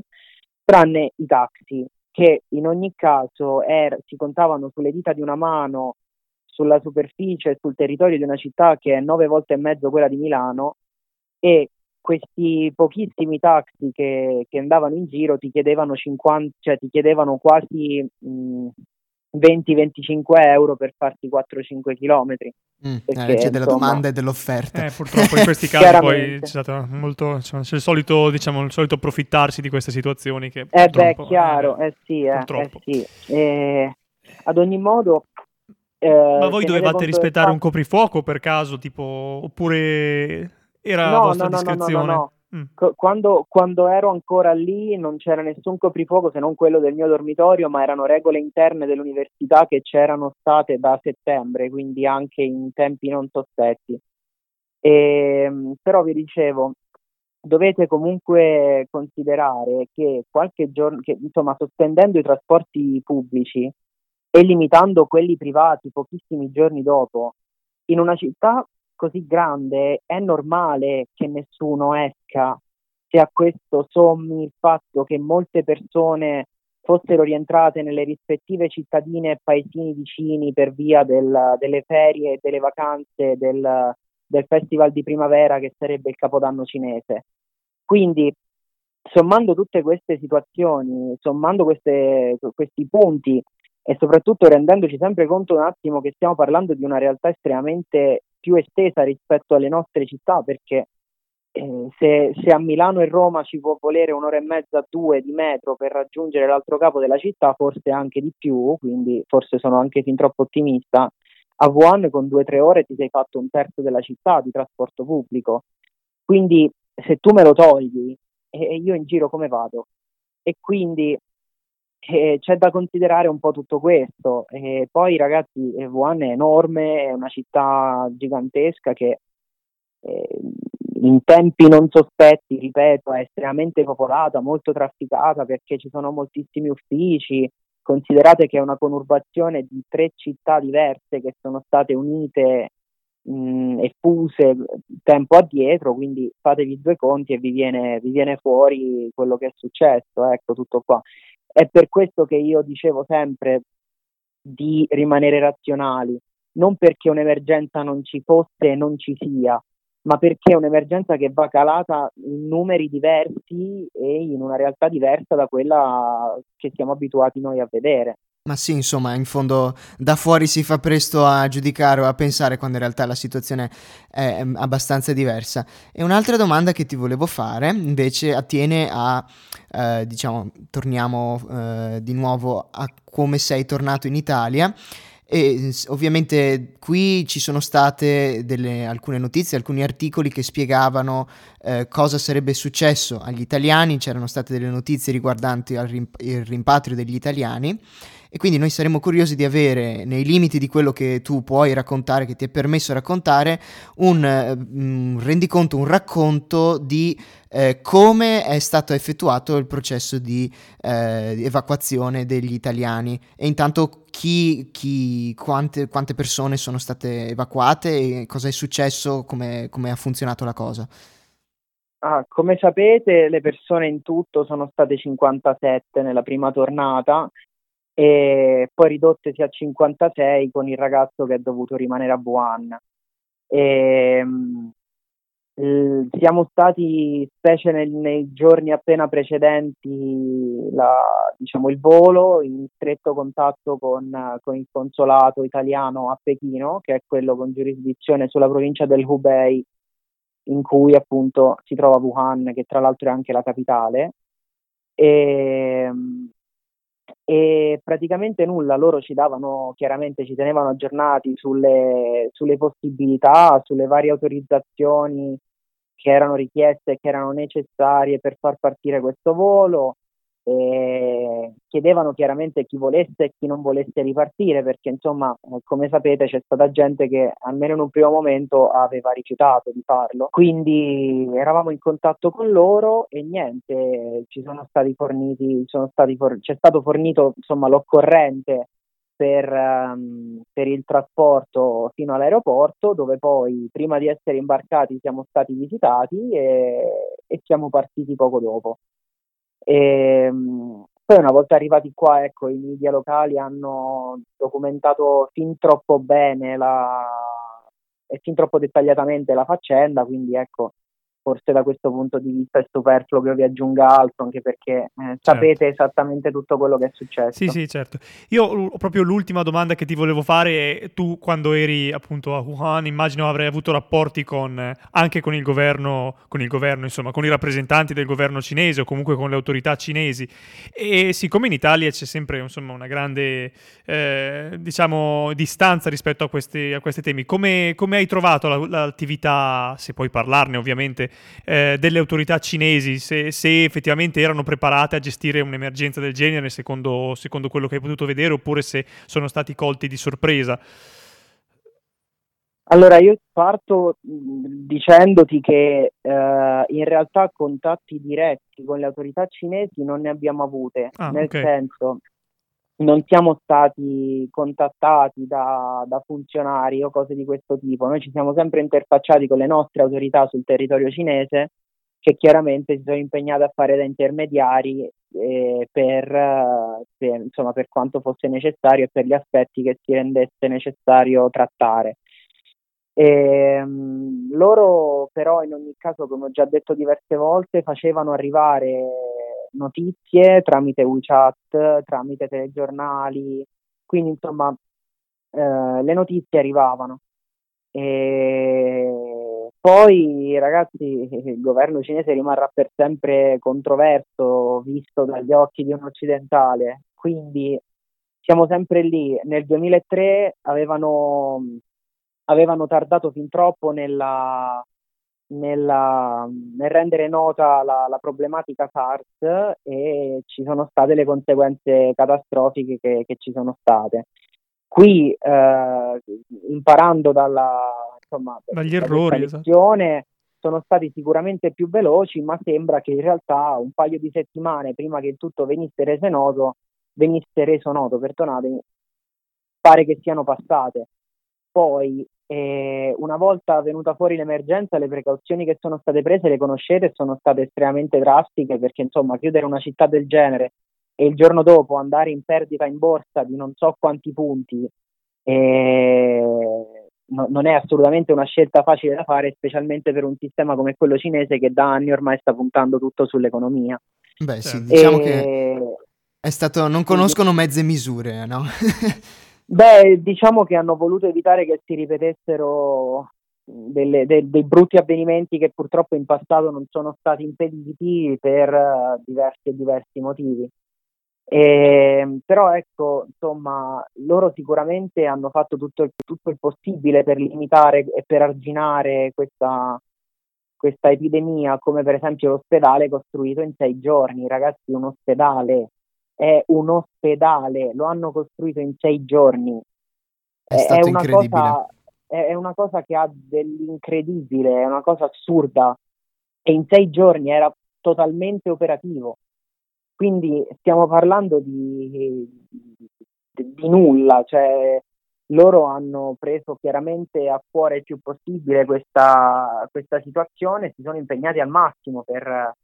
tranne i taxi che in ogni caso er- si contavano sulle dita di una mano sulla superficie sul territorio di una città che è nove volte e mezzo quella di Milano e questi pochissimi taxi che, che andavano in giro ti chiedevano, 50, cioè ti chiedevano quasi mh, 20-25 euro per farti 4-5 chilometri. Mm, la legge della domanda e dell'offerta. Eh, purtroppo in questi casi poi c'è stato molto, insomma, c'è il solito, diciamo, il solito approfittarsi di queste situazioni che Eh beh, chiaro, eh, eh sì, eh, eh sì. Eh, ad ogni modo... Eh, Ma voi dovevate rispettare un coprifuoco per caso, tipo, oppure era no, vostra no, discrezione? No, no, no, Mm. Quando, quando, ero ancora lì non c'era nessun coprifuoco se non quello del mio dormitorio, ma erano regole interne dell'università che c'erano state da settembre, quindi anche in tempi non sospetti. E, ehm, però vi dicevo, dovete comunque considerare che qualche giorno, che, insomma, sospendendo i trasporti pubblici e limitando quelli privati pochissimi giorni dopo, in una città così grande è normale che nessuno esca se a questo sommi il fatto che molte persone fossero rientrate nelle rispettive cittadine e paesini vicini per via del, delle ferie e delle vacanze del, del festival di primavera che sarebbe il capodanno cinese. Quindi sommando tutte queste situazioni, sommando queste, questi punti e soprattutto rendendoci sempre conto un attimo che stiamo parlando di una realtà estremamente più estesa rispetto alle nostre città perché eh, se, se, a Milano e Roma ci può volere un'ora e mezza, due di metro per raggiungere l'altro capo della città, forse anche di più, quindi forse sono anche fin troppo ottimista, a Wuhan con due o tre ore ti sei fatto un terzo della città di trasporto pubblico. Quindi se tu me lo togli, eh, io in giro come vado? E quindi eh, c'è da considerare un po' tutto questo. E poi, ragazzi, eh, Wuhan è enorme, è una città gigantesca che eh, in tempi non sospetti, ripeto, è estremamente popolata, molto trafficata perché ci sono moltissimi uffici. Considerate che è una conurbazione di tre città diverse che sono state unite mh, e fuse tempo addietro, quindi fatevi due conti e vi viene, vi viene fuori quello che è successo, ecco tutto qua. È per questo che io dicevo sempre di rimanere razionali, non perché un'emergenza non ci fosse e non ci sia, ma perché è un'emergenza che va calata in numeri diversi e in una realtà diversa da quella che siamo abituati noi a vedere. Ma sì, insomma, in fondo da fuori si fa presto a giudicare o a pensare quando in realtà la situazione è abbastanza diversa. E un'altra domanda che ti volevo fare invece attiene a, eh, diciamo, torniamo eh, di nuovo a come sei tornato in Italia. E ovviamente qui ci sono state delle, alcune notizie, alcuni articoli che spiegavano eh, cosa sarebbe successo agli italiani, c'erano state delle notizie riguardanti il rimpatrio degli italiani e quindi noi saremo curiosi di avere, nei limiti di quello che tu puoi raccontare, che ti è permesso raccontare, un, un mm, rendiconto, un racconto di eh, come è stato effettuato il processo di eh, evacuazione degli italiani e intanto chi, chi, quante, quante, persone sono state evacuate e cosa è successo, come, come ha funzionato la cosa. Ah, come sapete, le persone in tutto sono state 57 nella prima tornata e poi ridottesi a 56 con il ragazzo che è dovuto rimanere a Wuhan. E, mh, siamo stati, specie nel, nei giorni appena precedenti la, diciamo, il volo, in stretto contatto con, con, il consolato italiano a Pechino, che è quello con giurisdizione sulla provincia del Hubei, in cui appunto si trova Wuhan, che tra l'altro è anche la capitale. E, e praticamente nulla, loro ci davano, chiaramente ci tenevano aggiornati sulle, sulle possibilità, sulle varie autorizzazioni che erano richieste che erano necessarie per far partire questo volo. E chiedevano chiaramente chi volesse e chi non volesse ripartire perché insomma come sapete c'è stata gente che almeno in un primo momento aveva rifiutato di farlo quindi eravamo in contatto con loro e niente ci sono stati forniti sono stati for- c'è stato fornito insomma l'occorrente per, um, per, il trasporto fino all'aeroporto, dove poi prima di essere imbarcati siamo stati visitati e, e siamo partiti poco dopo. E, um, poi una volta arrivati qua, ecco, i media locali hanno documentato fin troppo bene la, e fin troppo dettagliatamente la faccenda, quindi ecco, forse da questo punto di vista è superfluo che io vi aggiunga altro, anche perché eh, certo. sapete esattamente tutto quello che è successo. Sì, sì, certo. Io ho proprio l'ultima domanda che ti volevo fare tu quando eri appunto a Wuhan, immagino avrai avuto rapporti con, anche con il governo, con il governo, insomma, con i rappresentanti del governo cinese o comunque con le autorità cinesi. E siccome in Italia c'è sempre insomma, una grande, eh, diciamo, distanza rispetto a questi, a questi temi, come, come hai trovato la, l'attività, se puoi parlarne ovviamente, eh, delle autorità cinesi, se, se, effettivamente erano preparate a gestire un'emergenza del genere secondo, secondo quello che hai potuto vedere oppure se sono stati colti di sorpresa. Allora, io parto dicendoti che eh, in realtà contatti diretti con le autorità cinesi non ne abbiamo avute, ah, nel okay. senso non siamo stati contattati da, da, funzionari o cose di questo tipo, noi ci siamo sempre interfacciati con le nostre autorità sul territorio cinese che chiaramente si sono impegnate a fare da intermediari eh, per, per, insomma, per quanto fosse necessario e per gli aspetti che si rendesse necessario trattare. E, ehm, loro però in ogni caso, come ho già detto diverse volte, facevano arrivare notizie tramite WeChat, tramite telegiornali, quindi insomma eh, le notizie arrivavano. E poi ragazzi il governo cinese rimarrà per sempre controverso visto dagli occhi di un occidentale, quindi siamo sempre lì. Nel 2003 avevano, avevano tardato fin troppo nella, nella, nel rendere nota la, la, problematica SARS e ci sono state le conseguenze catastrofiche che, che ci sono state. Qui, eh, imparando dalla, insomma, dagli errori, esatto. sono stati sicuramente più veloci, ma sembra che in realtà un paio di settimane prima che tutto venisse reso noto, venisse reso noto, perdonatemi, pare che siano passate. Poi e una volta venuta fuori l'emergenza, le precauzioni che sono state prese le conoscete sono state estremamente drastiche perché insomma chiudere una città del genere e il giorno dopo andare in perdita in borsa di non so quanti punti eh, no, non è assolutamente una scelta facile da fare, specialmente per un sistema come quello cinese che da anni ormai sta puntando tutto sull'economia. Beh sì, diciamo e... che è stato, non conoscono mezze misure, no? Beh, diciamo che hanno voluto evitare che si ripetessero delle, de, dei brutti avvenimenti che purtroppo in passato non sono stati impediti per uh, diversi e diversi motivi. E, ehm, però ecco, insomma, loro sicuramente hanno fatto tutto il, tutto il possibile per limitare e per arginare questa, questa epidemia, come per esempio l'ospedale costruito in sei giorni. Ragazzi, un ospedale è un ospedale, lo hanno costruito in sei giorni. È, è una, cosa, è una cosa che ha dell'incredibile, è una cosa assurda e in sei giorni era totalmente operativo. Quindi stiamo parlando di, di, di nulla, cioè loro hanno preso chiaramente a cuore il più possibile questa, questa situazione e si sono impegnati al massimo per,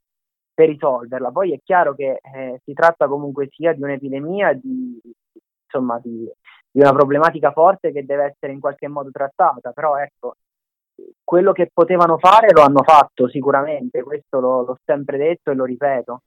per risolverla. Poi è chiaro che eh, si tratta comunque sia di un'epidemia, di, insomma, di, di, una problematica forte che deve essere in qualche modo trattata, però ecco, quello che potevano fare lo hanno fatto sicuramente, questo lo, l'ho sempre detto e lo ripeto.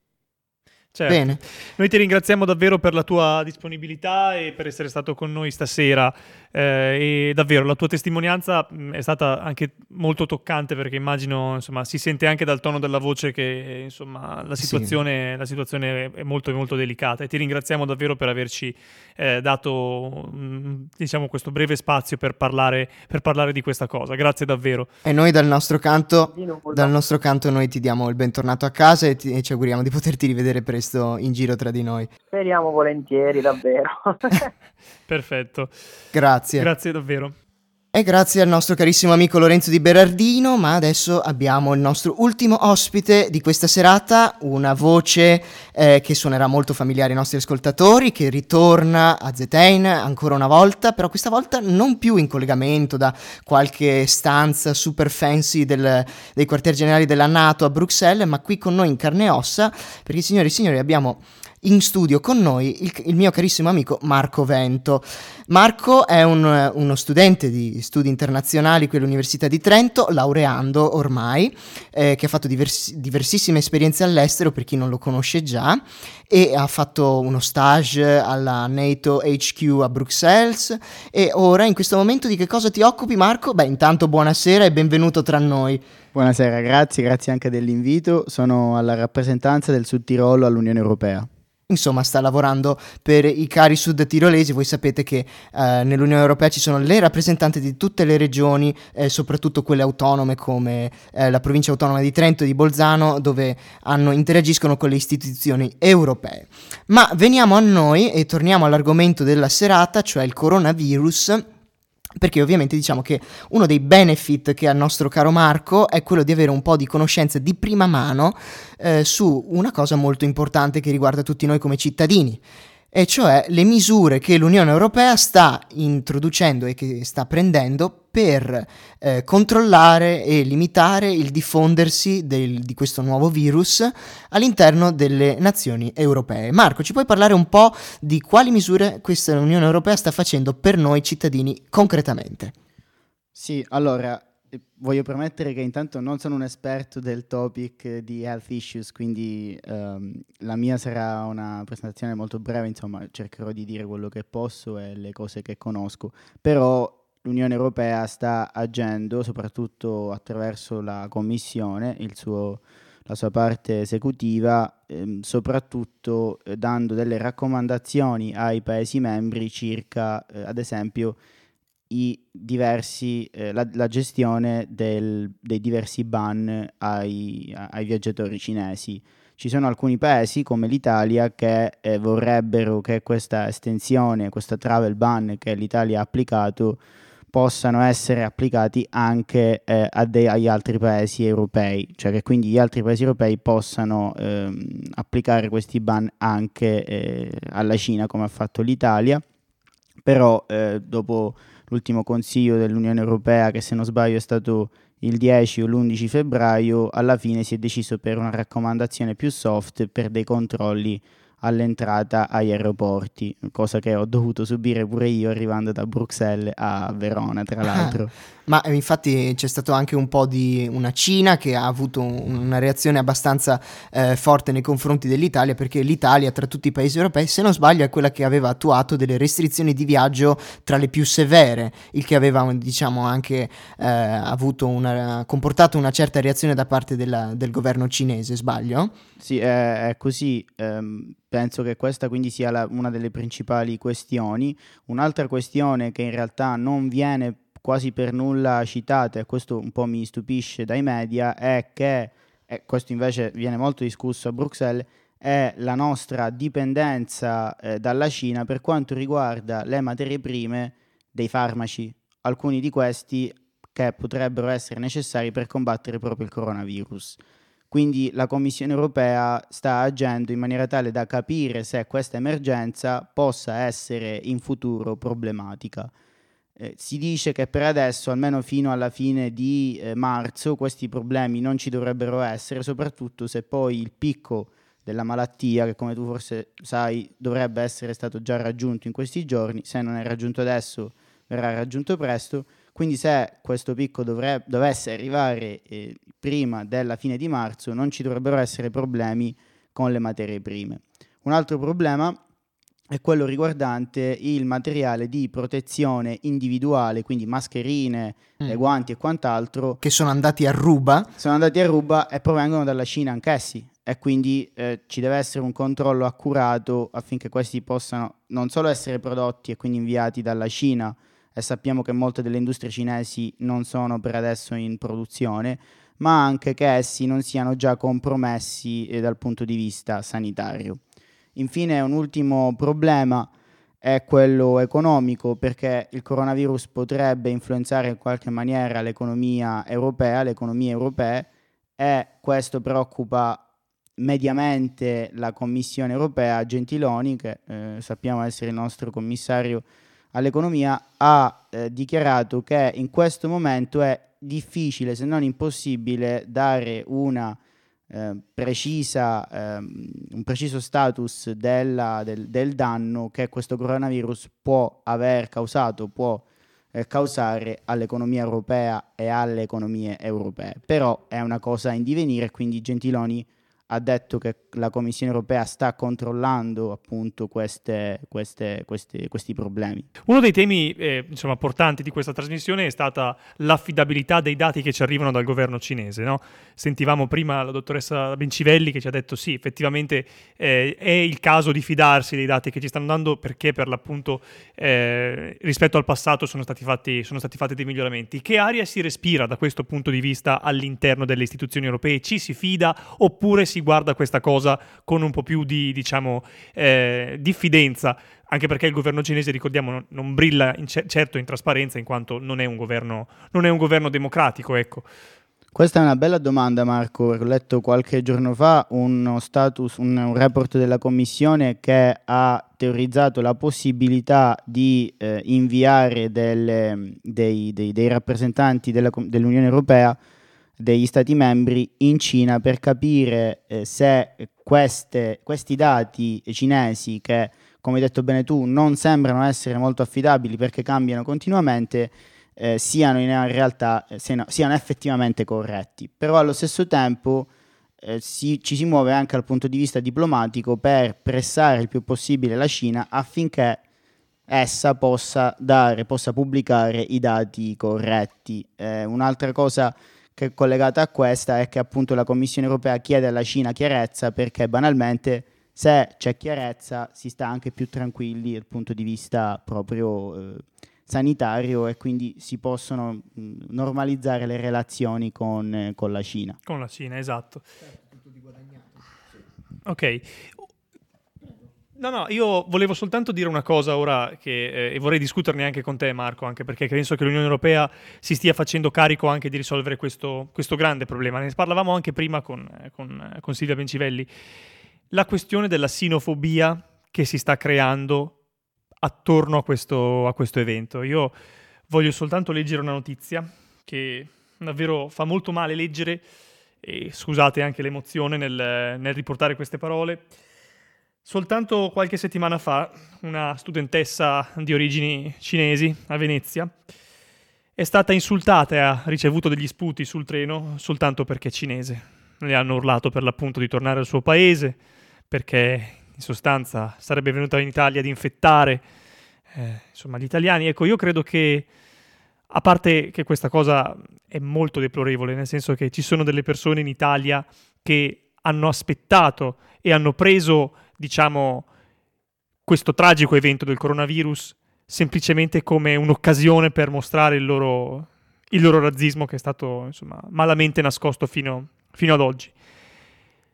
Certo. Bene. Noi ti ringraziamo davvero per la tua disponibilità e per essere stato con noi stasera. Eh, e davvero la tua testimonianza mh, è stata anche molto toccante perché immagino insomma, si sente anche dal tono della voce che insomma, la, situazione, sì. la situazione è molto, molto delicata. E ti ringraziamo davvero per averci eh, dato mh, diciamo, questo breve spazio per parlare, per parlare, di questa cosa. Grazie davvero. E noi dal nostro canto, dal nostro canto noi ti diamo il bentornato a casa e, ti, e ci auguriamo di poterti rivedere presto questo in giro tra di noi. Speriamo volentieri, davvero. Perfetto. Grazie. Grazie davvero. E grazie al nostro carissimo amico Lorenzo Di Berardino, ma adesso abbiamo il nostro ultimo ospite di questa serata, una voce eh, che suonerà molto familiare ai nostri ascoltatori, che ritorna a Zetain ancora una volta, però questa volta non più in collegamento da qualche stanza super fancy del, dei quartier generali della Nato a Bruxelles, ma qui con noi in carne e ossa, perché signori e signori abbiamo in studio con noi il, il, mio carissimo amico Marco Vento. Marco è un, uno studente di studi internazionali qui all'Università di Trento, laureando ormai, eh, che ha fatto diversi, diversissime esperienze all'estero per chi non lo conosce già e ha fatto uno stage alla NATO HQ a Bruxelles e ora in questo momento di che cosa ti occupi Marco? Beh intanto buonasera e benvenuto tra noi. Buonasera, grazie, grazie anche dell'invito. Sono alla rappresentanza del Sud Tirolo all'Unione Europea insomma sta lavorando per i cari sud tirolesi. Voi sapete che eh, nell'Unione Europea ci sono le rappresentanti di tutte le regioni, eh, soprattutto quelle autonome come eh, la provincia autonoma di Trento e di Bolzano, dove hanno, interagiscono con le istituzioni europee. Ma veniamo a noi e torniamo all'argomento della serata, cioè il coronavirus perché ovviamente diciamo che uno dei benefit che ha il nostro caro Marco è quello di avere un po' di conoscenza di prima mano eh, su una cosa molto importante che riguarda tutti noi come cittadini e cioè le misure che l'Unione Europea sta introducendo e che sta prendendo per eh, controllare e limitare il diffondersi del, di questo nuovo virus all'interno delle nazioni europee. Marco, ci puoi parlare un po' di quali misure questa Unione Europea sta facendo per noi cittadini concretamente? Sì, allora voglio premettere che intanto non sono un esperto del topic di health issues, quindi um, la mia sarà una presentazione molto breve, insomma cercherò di dire quello che posso e le cose che conosco, però l'Unione Europea sta agendo soprattutto attraverso la Commissione, suo, la sua parte esecutiva, ehm, soprattutto eh, dando delle raccomandazioni ai Paesi membri circa, eh, ad esempio, diversi, eh, la, la, gestione del, dei diversi ban ai, ai, viaggiatori cinesi. Ci sono alcuni paesi come l'Italia che eh, vorrebbero che questa estensione, questa travel ban che l'Italia ha applicato, possano essere applicati anche eh, de- agli altri paesi europei, cioè che quindi gli altri paesi europei possano ehm, applicare questi ban anche eh, alla Cina come ha fatto l'Italia, però eh, dopo l'ultimo consiglio dell'Unione Europea, che se non sbaglio è stato il 10 o l'11 febbraio, alla fine si è deciso per una raccomandazione più soft per dei controlli all'entrata agli aeroporti, cosa che ho dovuto subire pure io arrivando da Bruxelles a Verona, tra l'altro. Ma eh, infatti c'è stato anche un po' di una Cina che ha avuto una reazione abbastanza eh, forte nei confronti dell'Italia perché l'Italia tra tutti i paesi europei, se non sbaglio, è quella che aveva attuato delle restrizioni di viaggio tra le più severe, il che aveva diciamo anche eh, avuto una, comportato una certa reazione da parte della, del governo cinese, sbaglio? Sì, è, è così. Um, penso che questa quindi sia la, una delle principali questioni. Un'altra questione che in realtà non viene quasi per nulla citate, e questo un po' mi stupisce dai media, è che, e questo invece viene molto discusso a Bruxelles, è la nostra dipendenza eh, dalla Cina per quanto riguarda le materie prime dei farmaci, alcuni di questi che potrebbero essere necessari per combattere proprio il coronavirus. Quindi la Commissione europea sta agendo in maniera tale da capire se questa emergenza possa essere in futuro problematica. Eh, si dice che per adesso, almeno fino alla fine di eh, marzo, questi problemi non ci dovrebbero essere, soprattutto se poi il picco della malattia, che come tu forse sai dovrebbe essere stato già raggiunto in questi giorni, se non è raggiunto adesso verrà raggiunto presto, quindi se questo picco dovrebbe, dovesse arrivare eh, prima della fine di marzo non ci dovrebbero essere problemi con le materie prime. Un altro problema è quello riguardante il materiale di protezione individuale, quindi mascherine, mm. guanti e quant'altro. Che sono andati a ruba. Sono andati a ruba e provengono dalla Cina anch'essi. E quindi eh, ci deve essere un controllo accurato affinché questi possano non solo essere prodotti e quindi inviati dalla Cina, e sappiamo che molte delle industrie cinesi non sono per adesso in produzione, ma anche che essi non siano già compromessi eh, dal punto di vista sanitario. Infine un ultimo problema è quello economico perché il coronavirus potrebbe influenzare in qualche maniera l'economia europea, le economie europee e questo preoccupa mediamente la Commissione europea, Gentiloni, che eh, sappiamo essere il nostro commissario all'economia, ha eh, dichiarato che in questo momento è difficile, se non impossibile, dare una eh, precisa, ehm, un preciso status della, del, del, danno che questo coronavirus può aver causato, può eh, causare all'economia europea e alle economie europee. Però è una cosa in divenire, quindi Gentiloni ha detto che la Commissione europea sta controllando appunto queste, queste, queste, questi problemi. Uno dei temi eh, insomma, portanti di questa trasmissione è stata l'affidabilità dei dati che ci arrivano dal governo cinese. No? Sentivamo prima la dottoressa Bencivelli che ci ha detto sì, effettivamente eh, è il caso di fidarsi dei dati che ci stanno dando perché per l'appunto eh, rispetto al passato sono stati, fatti, sono stati fatti dei miglioramenti. Che aria si respira da questo punto di vista all'interno delle istituzioni europee? Ci si fida oppure si si guarda questa cosa con un po' più di, diciamo, eh, diffidenza, anche perché il governo cinese, ricordiamo, non, brilla in cer- certo in trasparenza in quanto non è un governo, non è un governo democratico, ecco. Questa è una bella domanda Marco, ho letto qualche giorno fa uno status, un, un report della Commissione che ha teorizzato la possibilità di eh, inviare delle, dei, dei, dei, rappresentanti della, dell'Unione Europea degli Stati membri in Cina per capire eh, se queste, questi dati cinesi che, come hai detto bene tu, non sembrano essere molto affidabili perché cambiano continuamente, eh, siano in realtà eh, siano, siano, effettivamente corretti. Però allo stesso tempo eh, si, ci si muove anche dal punto di vista diplomatico per pressare il più possibile la Cina affinché essa possa dare, possa pubblicare i dati corretti. Eh, un'altra cosa che è collegata a questa è che appunto la Commissione europea chiede alla Cina chiarezza perché banalmente se c'è chiarezza si sta anche più tranquilli dal punto di vista proprio eh, sanitario e quindi si possono mh, normalizzare le relazioni con, eh, con, la Cina. Con la Cina, esatto. Ok, No, no, io volevo soltanto dire una cosa ora che, eh, e vorrei discuterne anche con te Marco, anche perché penso che l'Unione Europea si stia facendo carico anche di risolvere questo, questo grande problema. Ne parlavamo anche prima con, eh, con, eh, con Silvia Bencivelli. La questione della sinofobia che si sta creando attorno a questo, a questo evento. Io voglio soltanto leggere una notizia che davvero fa molto male leggere e scusate anche l'emozione nel, nel riportare queste parole. Soltanto qualche settimana fa una studentessa di origini cinesi a Venezia è stata insultata e ha ricevuto degli sputi sul treno soltanto perché è cinese. Le hanno urlato per l'appunto di tornare al suo paese perché in sostanza sarebbe venuta in Italia ad infettare eh, insomma, gli italiani. Ecco, io credo che a parte che questa cosa è molto deplorevole, nel senso che ci sono delle persone in Italia che hanno aspettato e hanno preso diciamo, questo tragico evento del coronavirus semplicemente come un'occasione per mostrare il loro, il loro razzismo che è stato insomma, malamente nascosto fino, fino ad oggi.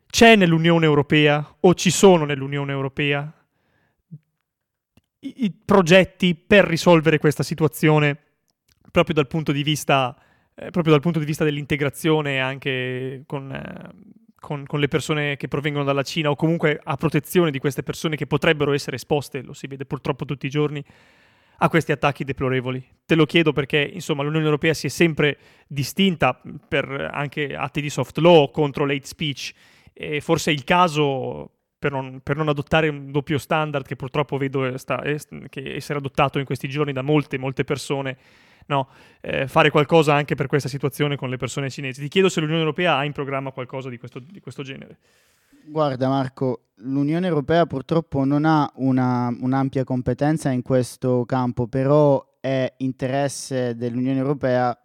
C'è nell'Unione Europea o ci sono nell'Unione Europea i, i progetti per risolvere questa situazione proprio dal punto di vista, eh, punto di vista dell'integrazione anche con, eh, con, con, le persone che provengono dalla Cina o comunque a protezione di queste persone che potrebbero essere esposte, lo si vede purtroppo tutti i giorni, a questi attacchi deplorevoli. Te lo chiedo perché, insomma, l'Unione Europea si è sempre distinta per anche atti di soft law contro l'hate speech e forse è il caso per non, per non, adottare un doppio standard che purtroppo vedo sta, che essere adottato in questi giorni da molte, molte persone no, eh, fare qualcosa anche per questa situazione con le persone cinesi. Ti chiedo se l'Unione Europea ha in programma qualcosa di questo, di questo genere. Guarda Marco, l'Unione Europea purtroppo non ha una, un'ampia competenza in questo campo, però è interesse dell'Unione Europea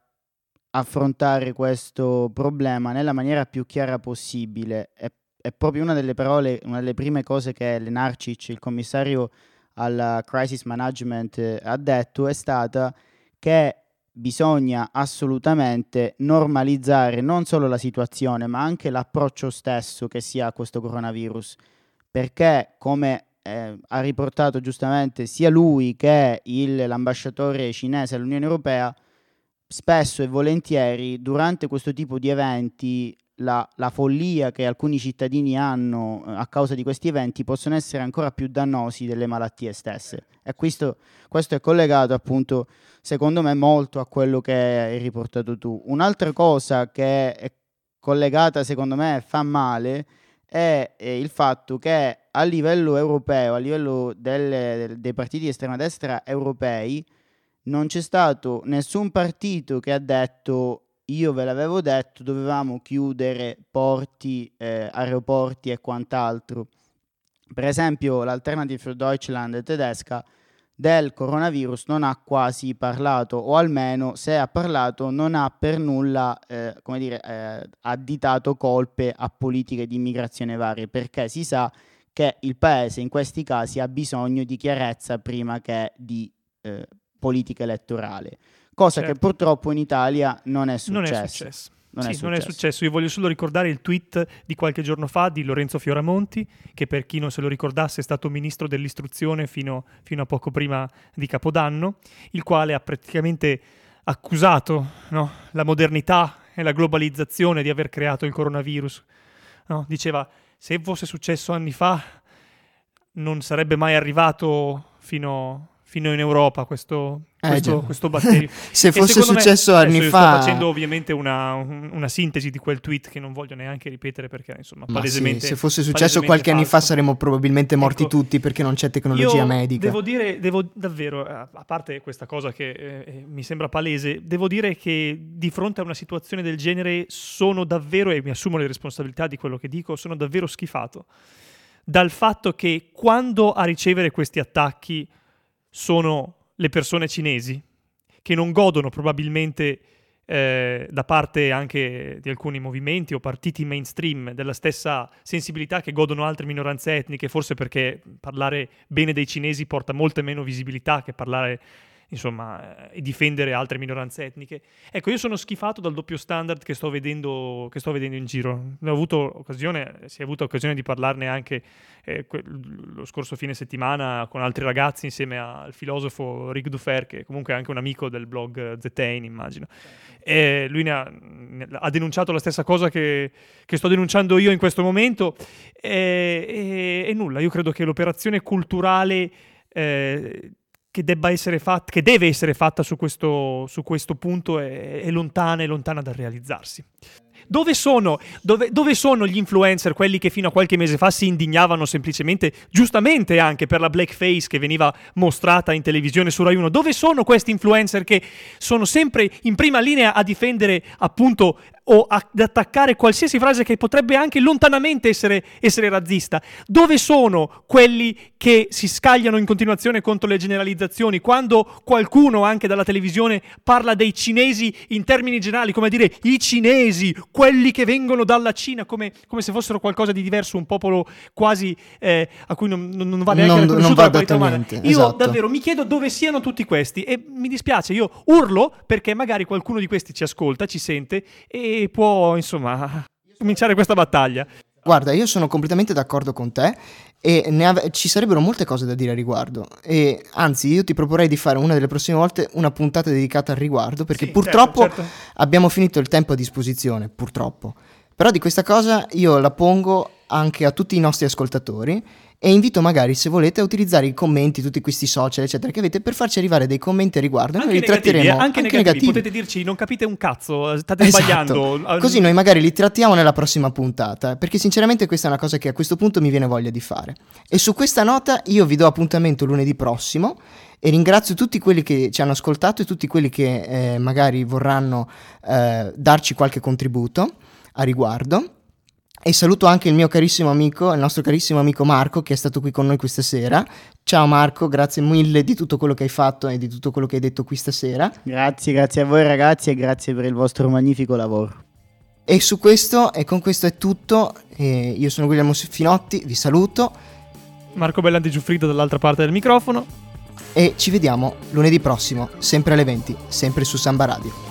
affrontare questo problema nella maniera più chiara possibile. È, è proprio una delle parole, una delle prime cose che Lenarcic, il commissario al crisis management, ha detto è stata che bisogna assolutamente normalizzare non solo la situazione, ma anche l'approccio stesso che si ha a questo coronavirus, perché come eh, ha riportato giustamente sia lui che il, l'ambasciatore cinese all'Unione Europea, spesso e volentieri durante questo tipo di eventi la, la, follia che alcuni cittadini hanno eh, a causa di questi eventi possono essere ancora più dannosi delle malattie stesse. E questo, questo, è collegato appunto, secondo me, molto a quello che hai riportato tu. Un'altra cosa che è collegata, secondo me, fa male, è, è il fatto che a livello europeo, a livello delle, dei partiti di estrema destra europei, non c'è stato nessun partito che ha detto io ve l'avevo detto, dovevamo chiudere porti, eh, aeroporti e quant'altro. Per esempio, l'Alternative für Deutschland tedesca del coronavirus non ha quasi parlato, o almeno se ha parlato non ha per nulla eh, come dire, eh, additato colpe a politiche di immigrazione varie, perché si sa che il paese in questi casi ha bisogno di chiarezza prima che di eh, politica elettorale cosa certo. che purtroppo in Italia non è successo. Non è successo. Non, sì, è non, è successo. Io voglio solo ricordare il tweet di qualche giorno fa di Lorenzo Fioramonti, che per chi non se lo ricordasse è stato ministro dell'istruzione fino, fino a poco prima di Capodanno, il quale ha praticamente accusato no, la modernità e la globalizzazione di aver creato il coronavirus. No, diceva, se fosse successo anni fa, non sarebbe mai arrivato fino, fino in Europa questo, eh, questo, questo batterio. Se fosse successo me, anni fa... Sto facendo ovviamente una, una, sintesi di quel tweet che non voglio neanche ripetere perché insomma palesemente... Sì, se fosse successo qualche falso. anni fa saremmo probabilmente morti ecco, tutti perché non c'è tecnologia medica. Devo dire, devo davvero, a parte questa cosa che eh, eh, mi sembra palese, devo dire che di fronte a una situazione del genere sono davvero, e mi assumo le responsabilità di quello che dico, sono davvero schifato dal fatto che quando a ricevere questi attacchi sono le persone cinesi, che non godono probabilmente eh, da parte anche di alcuni movimenti o partiti mainstream della stessa sensibilità che godono altre minoranze etniche, forse perché parlare bene dei cinesi porta molta meno visibilità che parlare insomma, eh, e difendere altre minoranze etniche. Ecco, io sono schifato dal doppio standard che sto vedendo, che sto vedendo in giro. Ne ho avuto occasione, si è avuta occasione di parlarne anche eh, que- lo scorso fine settimana con altri ragazzi insieme al filosofo Rick Dufer, che comunque è anche un amico del blog Zetain, immagino. E lui ne ha, ne ha, denunciato la stessa cosa che, che, sto denunciando io in questo momento. E, e, e nulla, io credo che l'operazione culturale eh, che, debba essere fatta, che deve essere fatta su questo, su questo punto è, è lontana, è lontana dal realizzarsi. Dove sono, dove, dove sono, gli influencer, quelli che fino a qualche mese fa si indignavano semplicemente, giustamente anche per la blackface che veniva mostrata in televisione su Rai 1? Dove sono questi influencer che sono sempre in prima linea a difendere appunto o ad attaccare qualsiasi frase che potrebbe anche lontanamente essere, essere, razzista. Dove sono quelli che si scagliano in continuazione contro le generalizzazioni? Quando qualcuno anche dalla televisione parla dei cinesi in termini generali, come dire i cinesi, quelli che vengono dalla Cina, come, come se fossero qualcosa di diverso, un popolo quasi eh, a cui non, non va neanche non, riconosciuta la qualità umana. Io esatto. davvero mi chiedo dove siano tutti questi e mi dispiace, io urlo perché magari qualcuno di questi ci ascolta, ci sente e può, insomma, cominciare questa battaglia. Guarda, io sono completamente d'accordo con te e ave- ci sarebbero molte cose da dire a riguardo. E anzi, io ti proporrei di fare una delle prossime volte una puntata dedicata al riguardo, perché sì, purtroppo certo, certo. abbiamo finito il tempo a disposizione, purtroppo. Però di questa cosa io la pongo anche a tutti i nostri ascoltatori e invito magari se volete a utilizzare i commenti, tutti questi social eccetera che avete per farci arrivare dei commenti a riguardo. Noi li tratteremo eh? anche, anche negativi. negativi. Potete dirci non capite un cazzo, state esatto. sbagliando. Così noi magari li trattiamo nella prossima puntata, perché sinceramente questa è una cosa che a questo punto mi viene voglia di fare. E su questa nota io vi do appuntamento lunedì prossimo e ringrazio tutti quelli che ci hanno ascoltato e tutti quelli che eh, magari vorranno eh, darci qualche contributo a riguardo. E saluto anche il mio carissimo amico, il nostro carissimo amico Marco che è stato qui con noi questa sera. Ciao Marco, grazie mille di tutto quello che hai fatto e di tutto quello che hai detto qui stasera. Grazie, grazie a voi ragazzi e grazie per il vostro magnifico lavoro. E su questo e con questo è tutto. E io sono Guglielmo Finotti, vi saluto. Marco Bellanti Giuffrido dall'altra parte del microfono. E ci vediamo lunedì prossimo, sempre alle 20, sempre su Samba Radio.